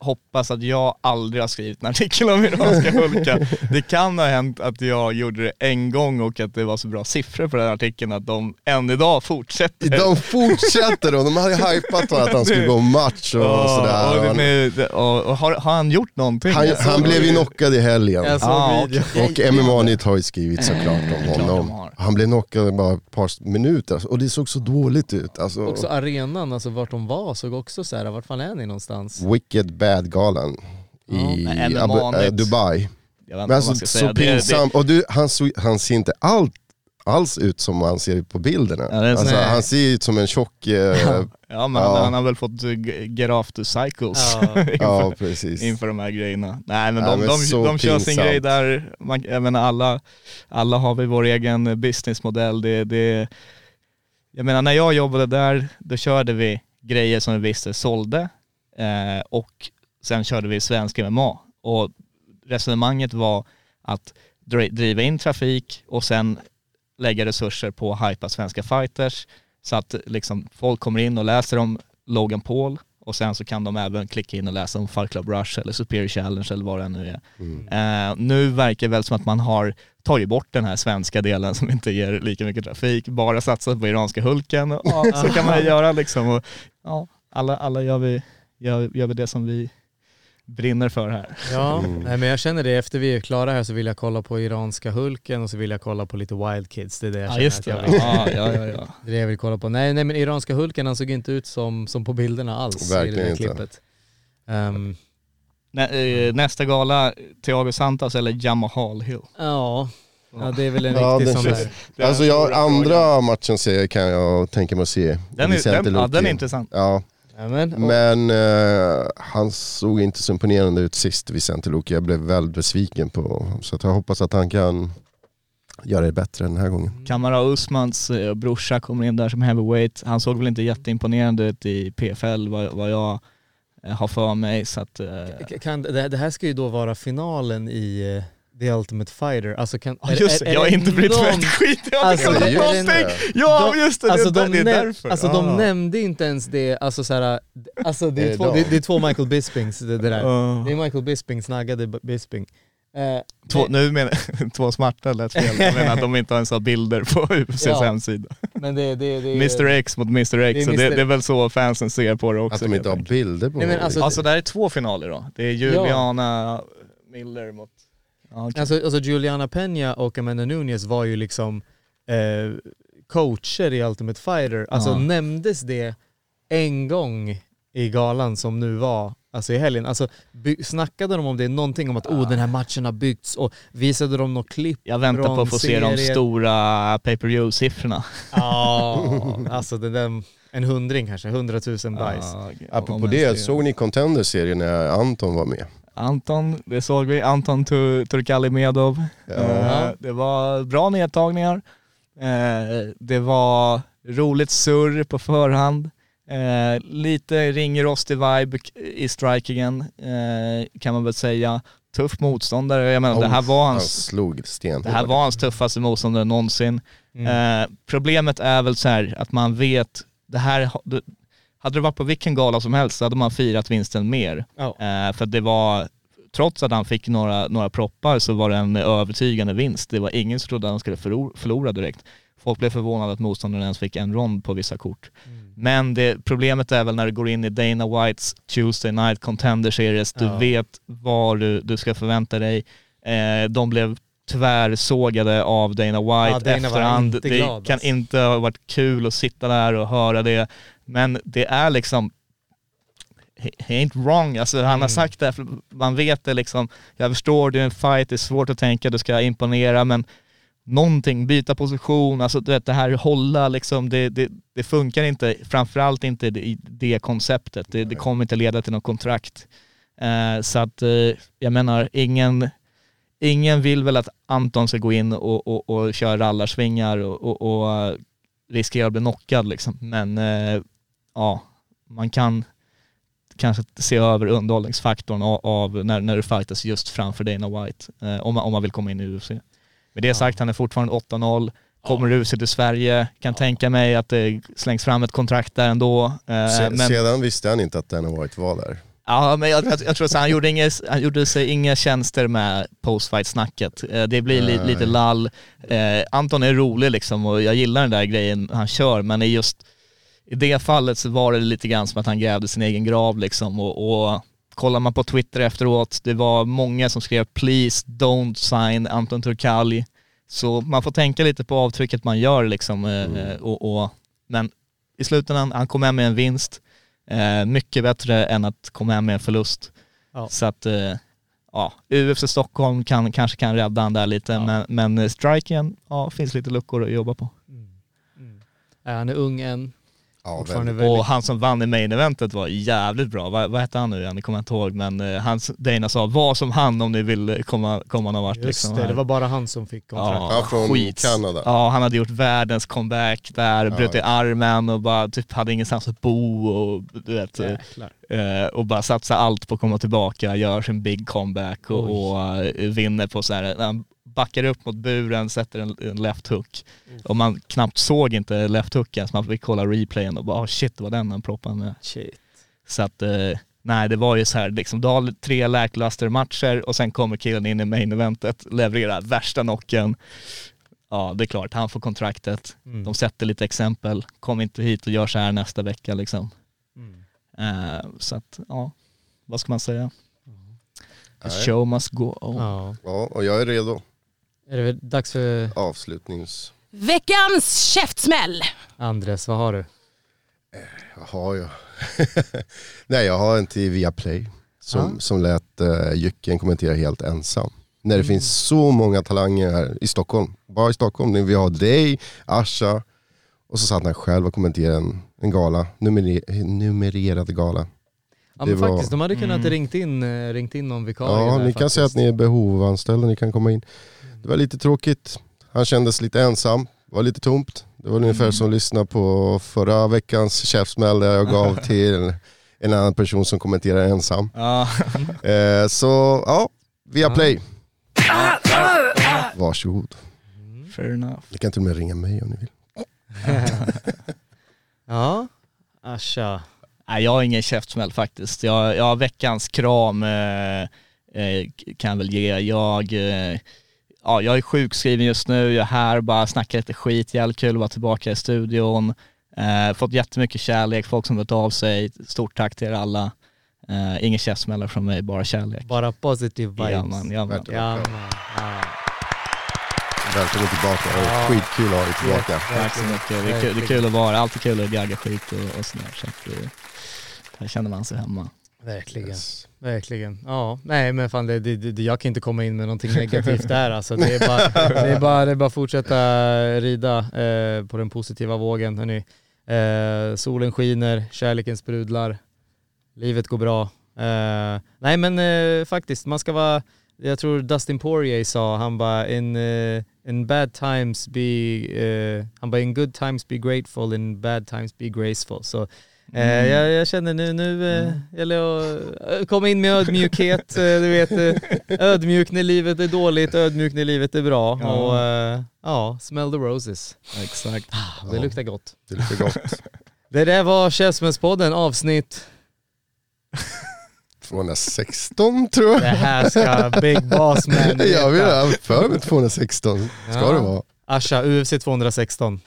hoppas att jag aldrig har skrivit en artikel om iranska Hulken. Det kan ha hänt att jag gjorde det en gång och att det var så bra siffror på den artikeln att de än idag fortsätter. De fortsätter och de hade hypat att han skulle gå match och Ja, sådär. och, med, och, och har, har han gjort någonting? han, han blev ju knockad i helgen. Ah, videon. Och MMA-nytt har ju skrivit såklart om honom. Han blev knockad bara ett par minuter och det såg så dåligt ut. Alltså, Också arenan, alltså vart de var såg också så här, vart fan är ni någonstans? Wicked Bad-galan i Abu, äh, Dubai. Men alltså så säga. Det- pinsamt, och du, han, så, han ser inte allt, alls ut som han ser ut på bilderna. Ja, alltså, han ser ju ut som en tjock... Eh, ja. Men Ja. han har väl fått get off the cycles Ja. inför, precis. inför de här grejerna. Nej men Ja, de, men de, så de kör sin grej där, man, jag menar alla, alla har vi vår egen businessmodell. Det, det, jag menar när jag jobbade där, då körde vi grejer som vi visste sålde eh, och sen körde vi svensk MMA. Och resonemanget var att dri- driva in trafik och sen lägga resurser på att hypa svenska fighters så att liksom folk kommer in och läser om Logan Paul och sen så kan de även klicka in och läsa om Fight Club Rush eller Superior Challenge eller vad det nu är. Mm. Eh, nu verkar det väl som att man har tagit bort den här svenska delen som inte ger lika mycket trafik, bara satsat på iranska Hulken. Och, ja, så kan man göra liksom. Och, ja, alla, alla gör, vi, gör, gör vi det som vi brinner för här. Ja, Mm. nej, men jag känner det efter vi är klara här så vill jag kolla på iranska Hulken och så vill jag kolla på lite Wild Kids. Det är det jag Ja känner just att det. jag vill. Ja, ja, ja, ja. Det är det jag vill kolla på. Nej, nej men iranska Hulken han såg inte ut som, som på bilderna alls i det Verkligen där inte. klippet. Ehm, Nä, eh, nästa gala, Thiago Santos eller Jamal Hill? ja, ja, det är väl en Ja, riktig sån känns- där. Alltså jag, andra matchen ser, kan jag tänka mig att se. Den är, den, ja, den är intressant. Ja, Ja, men, eh, han såg inte så imponerande ut sist, Vicente Luque. Jag blev väldigt besviken på Så att jag hoppas att han kan göra det bättre den här gången. Kamara Usmans eh, brorsa kommer in där som heavyweight. Han såg väl inte jätteimponerande ut i PFL vad, vad jag eh, har för mig. Så att, eh, kan, det, det här ska ju då vara finalen i eh, The Ultimate Fighter. Alltså kan, Ja just det, jag har inte blivit någon- för ett skit. Jag har Alltså, inte kollat någonting. Ja de- just det, Alltså, det, de, det är näm- därför. alltså de Ah. nämnde inte ens det, alltså såhär, alltså det Är det två, de? det, det är två Michael Bispings det, det där. Ah. Det är Michael Bisping, snaggade B- Bisping. Eh, Två, nu menar två smarta lät fel. Jag menar att de inte ens har bilder på UFCs Ja. hemsida. men det, det, det Mr X mot Mr X, Det är så det, Mr. det är väl så fansen ser på det också. Att de inte har bilder på Nej, men alltså- Alltså det här är två finaler då. Det är Juliana Miller mot... Ja, okej. Alltså, alltså Juliana Peña och Amanda Nunes var ju liksom eh, coacher i Ultimate Fighter. Alltså Ja. nämndes det en gång i galan som nu var, alltså i helgen. Alltså by- snackade de om det, någonting om att oh den här matchen har byggts och visade de något klipp Jag väntar på att få se de stora pay per view siffrorna Ja, alltså det där, en hundring kanske, hundratusen bajs. Ja, Apropå om det, såg ni Contender-serien när Anton var med? Anton, det såg vi. Anton Tur- Turkalimedov. Ja. Eh, det var bra nedtagningar. Eh, det var roligt surr på förhand. Eh, lite ringrostig vibe i strikingen eh, kan man väl säga. Tuff motståndare. Jag menar, det här var Han hans, slog stenhårt. det här var hans tuffaste motståndare någonsin. Mm. Problemet är väl så här att man vet, det här, hade det varit på vilken gala som helst så hade man firat vinsten mer. Ja. Eh, för det var, trots att han fick några, några proppar så var det en övertygande vinst. Det var ingen som trodde att han skulle förlora, direkt. Folk blev förvånade att motståndaren ens fick en rond på vissa kort. Men det, problemet är väl när du går in i Dana Whites Tuesday Night Contender Series, du Ja. vet vad du, du ska förvänta dig. Eh, de blev tvärsågade av Dana White Ja, Dana efterhand. inte det glad, kan alltså. inte ha varit kul att sitta där och höra det. Men det är liksom, he, ain't wrong. Alltså han har Mm. sagt det, för man vet det liksom. Jag förstår, det är en fight, det är svårt att tänka, du ska imponera, men någonting, byta position, alltså du vet det här hålla liksom, det, det, det funkar inte, framförallt inte i det konceptet. Det, det kommer inte leda till något kontrakt. Eh, så att eh, jag menar, ingen, ingen vill väl att Anton ska gå in och, och, och köra rallarsvingar och, och, och eh, riskera att bli knockad liksom. Men eh, ja, man kan kanske se över underhållningsfaktorn av, av när, när du fightas just framför Dana White, eh, om, man, om man vill komma in i UFC. Med det sagt, han är fortfarande 8-0, kommer UFC till Sverige, kan tänka mig att det slängs fram ett kontrakt där ändå. Eh, Se, men, Sedan visste han inte att Dana White var där. Ja, men jag, jag, jag tror att han gjorde, inga, han gjorde sig inga tjänster med postfight-snacket. Eh, Det blir li, lite lall. Eh, Anton är rolig liksom och jag gillar den där grejen han kör, men i just i det fallet så var det lite grann som att han grävde sin egen grav liksom och, och kollar man på Twitter efteråt, det var många som skrev “Please don't sign Anton Turkalj”. Så man får tänka lite på avtrycket man gör liksom. eh, Mm. Och, och, men i slutändan, han kom hem med en vinst. Eh, mycket bättre än att komma hem med en förlust. Ja. Så att, eh, ja, UFC Stockholm kan, kanske kan rädda han där lite, Ja. men, men striken, ja, finns lite luckor att jobba på. Är han är ung än, Ja, väldigt. Och han som vann i main eventet var jävligt bra. Vad, vad hette han nu igen? Det kommer jag inte ihåg, men eh, hans, Dana sa var som han om ni vill eh, komma, komma någon vart. Just liksom, det, här. det var bara han som fick kontrakt. Ja, från skits. Kanada. Ja, han hade gjort världens comeback där, Ja. bröt i armen och bara typ hade ingenstans att bo och du vet, eh, Jäklar. och bara satsa allt på att komma tillbaka, gör sin big comeback och, och eh, vinner på så här, backar upp mot buren, sätter en, en left hook och man knappt såg inte left hooken så man fick kolla replayen och bara oh shit det var den han proppade med. Shit. Så att eh, nej det var ju så här liksom, du har tre lackluster matcher och sen kommer killen in i main eventet, levererar värsta knocken. Ja det är klart, han får kontraktet. Mm. De sätter lite exempel, kom inte hit och gör så här nästa vecka liksom. Mm. Eh, så att ja, vad ska man säga? The show must go on. Ja. Ja, och jag är redo. Är det väl dags för Avslutnings... Veckans käftsmäll! Andres, vad har du? Jaha, ja. Nej, jag har en till Viaplay som, Ja. som lät uh, Jycken kommentera helt ensam. När det finns så många talanger här i Stockholm. Bara i Stockholm. Vi har dig, Asha och så satt han själv och kommenterade en, en gala. Numere, numrerad gala. Ja Det men var- faktiskt, de hade kunnat Mm. ringt, in, eh, ringt in någon vikarie Ja, ni kan faktiskt. säga att ni är behovanställda, ni kan komma in. Det var lite tråkigt. Han kändes lite ensam, det var lite tomt. Det var ungefär Mm. som att lyssna på förra veckans käftsmäll där jag gav till en annan person som kommenterar ensam. Eh, så ja, via play. Varsågod. Fair enough. Ni kan till och med ringa mig om ni vill. Ja, Asha. Nej, jag har ingen käftsmäll faktiskt. Jag, jag har veckans kram eh, eh, kan jag väl ge. Jag, eh, ja, jag är sjukskriven just nu, jag är här bara snackar lite skit, jävligt kul att vara tillbaka i studion. Eh, fått jättemycket kärlek, folk som hört av sig, stort tack till er alla. Eh, ingen käftsmällar från mig, bara kärlek. Bara positive vibes. Ja, man, ja, man. Ja, man. Ja. Välkommen tillbaka, det Ja. skitkul att ha dig tillbaka. Tack så mycket. Det är, kul, det är kul att vara, alltid kul att gagga skit och, och sådär. Så att, eh, här känner man sig hemma. Verkligen. Yes. Verkligen. Ja, nej men fan det, det, det, jag kan inte komma in med någonting negativt där alltså. Det är bara, det är bara, det är bara fortsätta rida eh, på den positiva vågen hörni. Eh, solen skiner, kärleken sprudlar, livet går bra. Eh, nej men eh, faktiskt, man ska vara, jag tror Dustin Poirier sa, han bara in, eh, in bad times be, eh, han bara in good times be grateful, in bad times be graceful. Så Eh, Mm. jag, jag känner nu, nu eh, gäller det att eh, komma in med ödmjukhet, eh, du vet ödmjuk när livet är dåligt, ödmjuk när livet är bra Ja. och eh, ja, smell the roses. Exakt. Det Ja. luktar gott. Det luktar gott. Det där var Käftsmällspodden avsnitt, 216 tror jag. det här ska Big Boss Man Jag vill ha för mig 216. Ska Ja. det vara. Asha, UFC 216.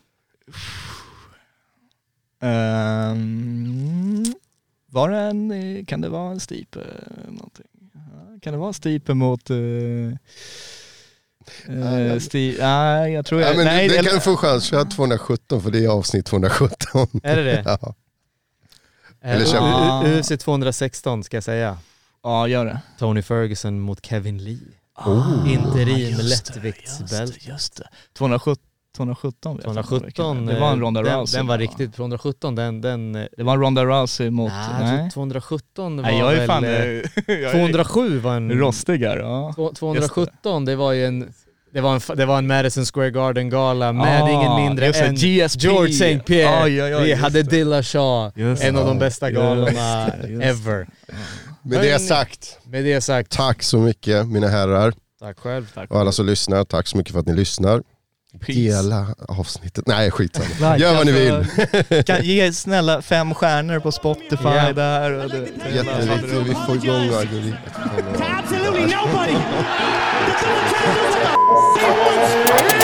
Ehm, var det en, eh, kan det vara en stipe någonting? Ja, Kan det vara en stipe mot... Uh, uh, sti, nej, jag tror Ja, jag... men nej, det, det kan du få chans, kör 217 för det är avsnitt 217. Är det det? Ja. Eh, Eller U- kör- U- UFC 216 ska jag säsäga. Ja, gör det. Tony Ferguson mot Kevin Lee. Oh. Interim lättviktsbälte. Just det, just det. 217, 217 vet jag inte 217, vilken- Det var en Ronda den, Rousey. den var va? riktigt, 217 den, den eh, Det var en Ronda Rousey mot... nej, Nej, jag tror 217 var nej jag är väl, fan... eh, eh, jag är 207 var en, Rostig här, ja. två- 217 det var ju en, det var en, det var en Madison Square Garden gala med Ah, ingen mindre det, än GSP. George St. Pierre. Aj, aj, aj, Vi hade det. Dillashaw, Just en av det. de bästa galorna det, det. ever. Med det sagt, Med det sagt, tack så mycket mina herrar tack själv. Tack. och alla som lyssnar. Tack så mycket för att ni lyssnar. Dela avsnittet. Nej skitsamma. Gör vad ni vill. alltså, Kan ge snälla fem stjärnor på Spotify Ja. där. Och det, Jätteviktigt. Vi får igång algoritmen. To absolutely nobody.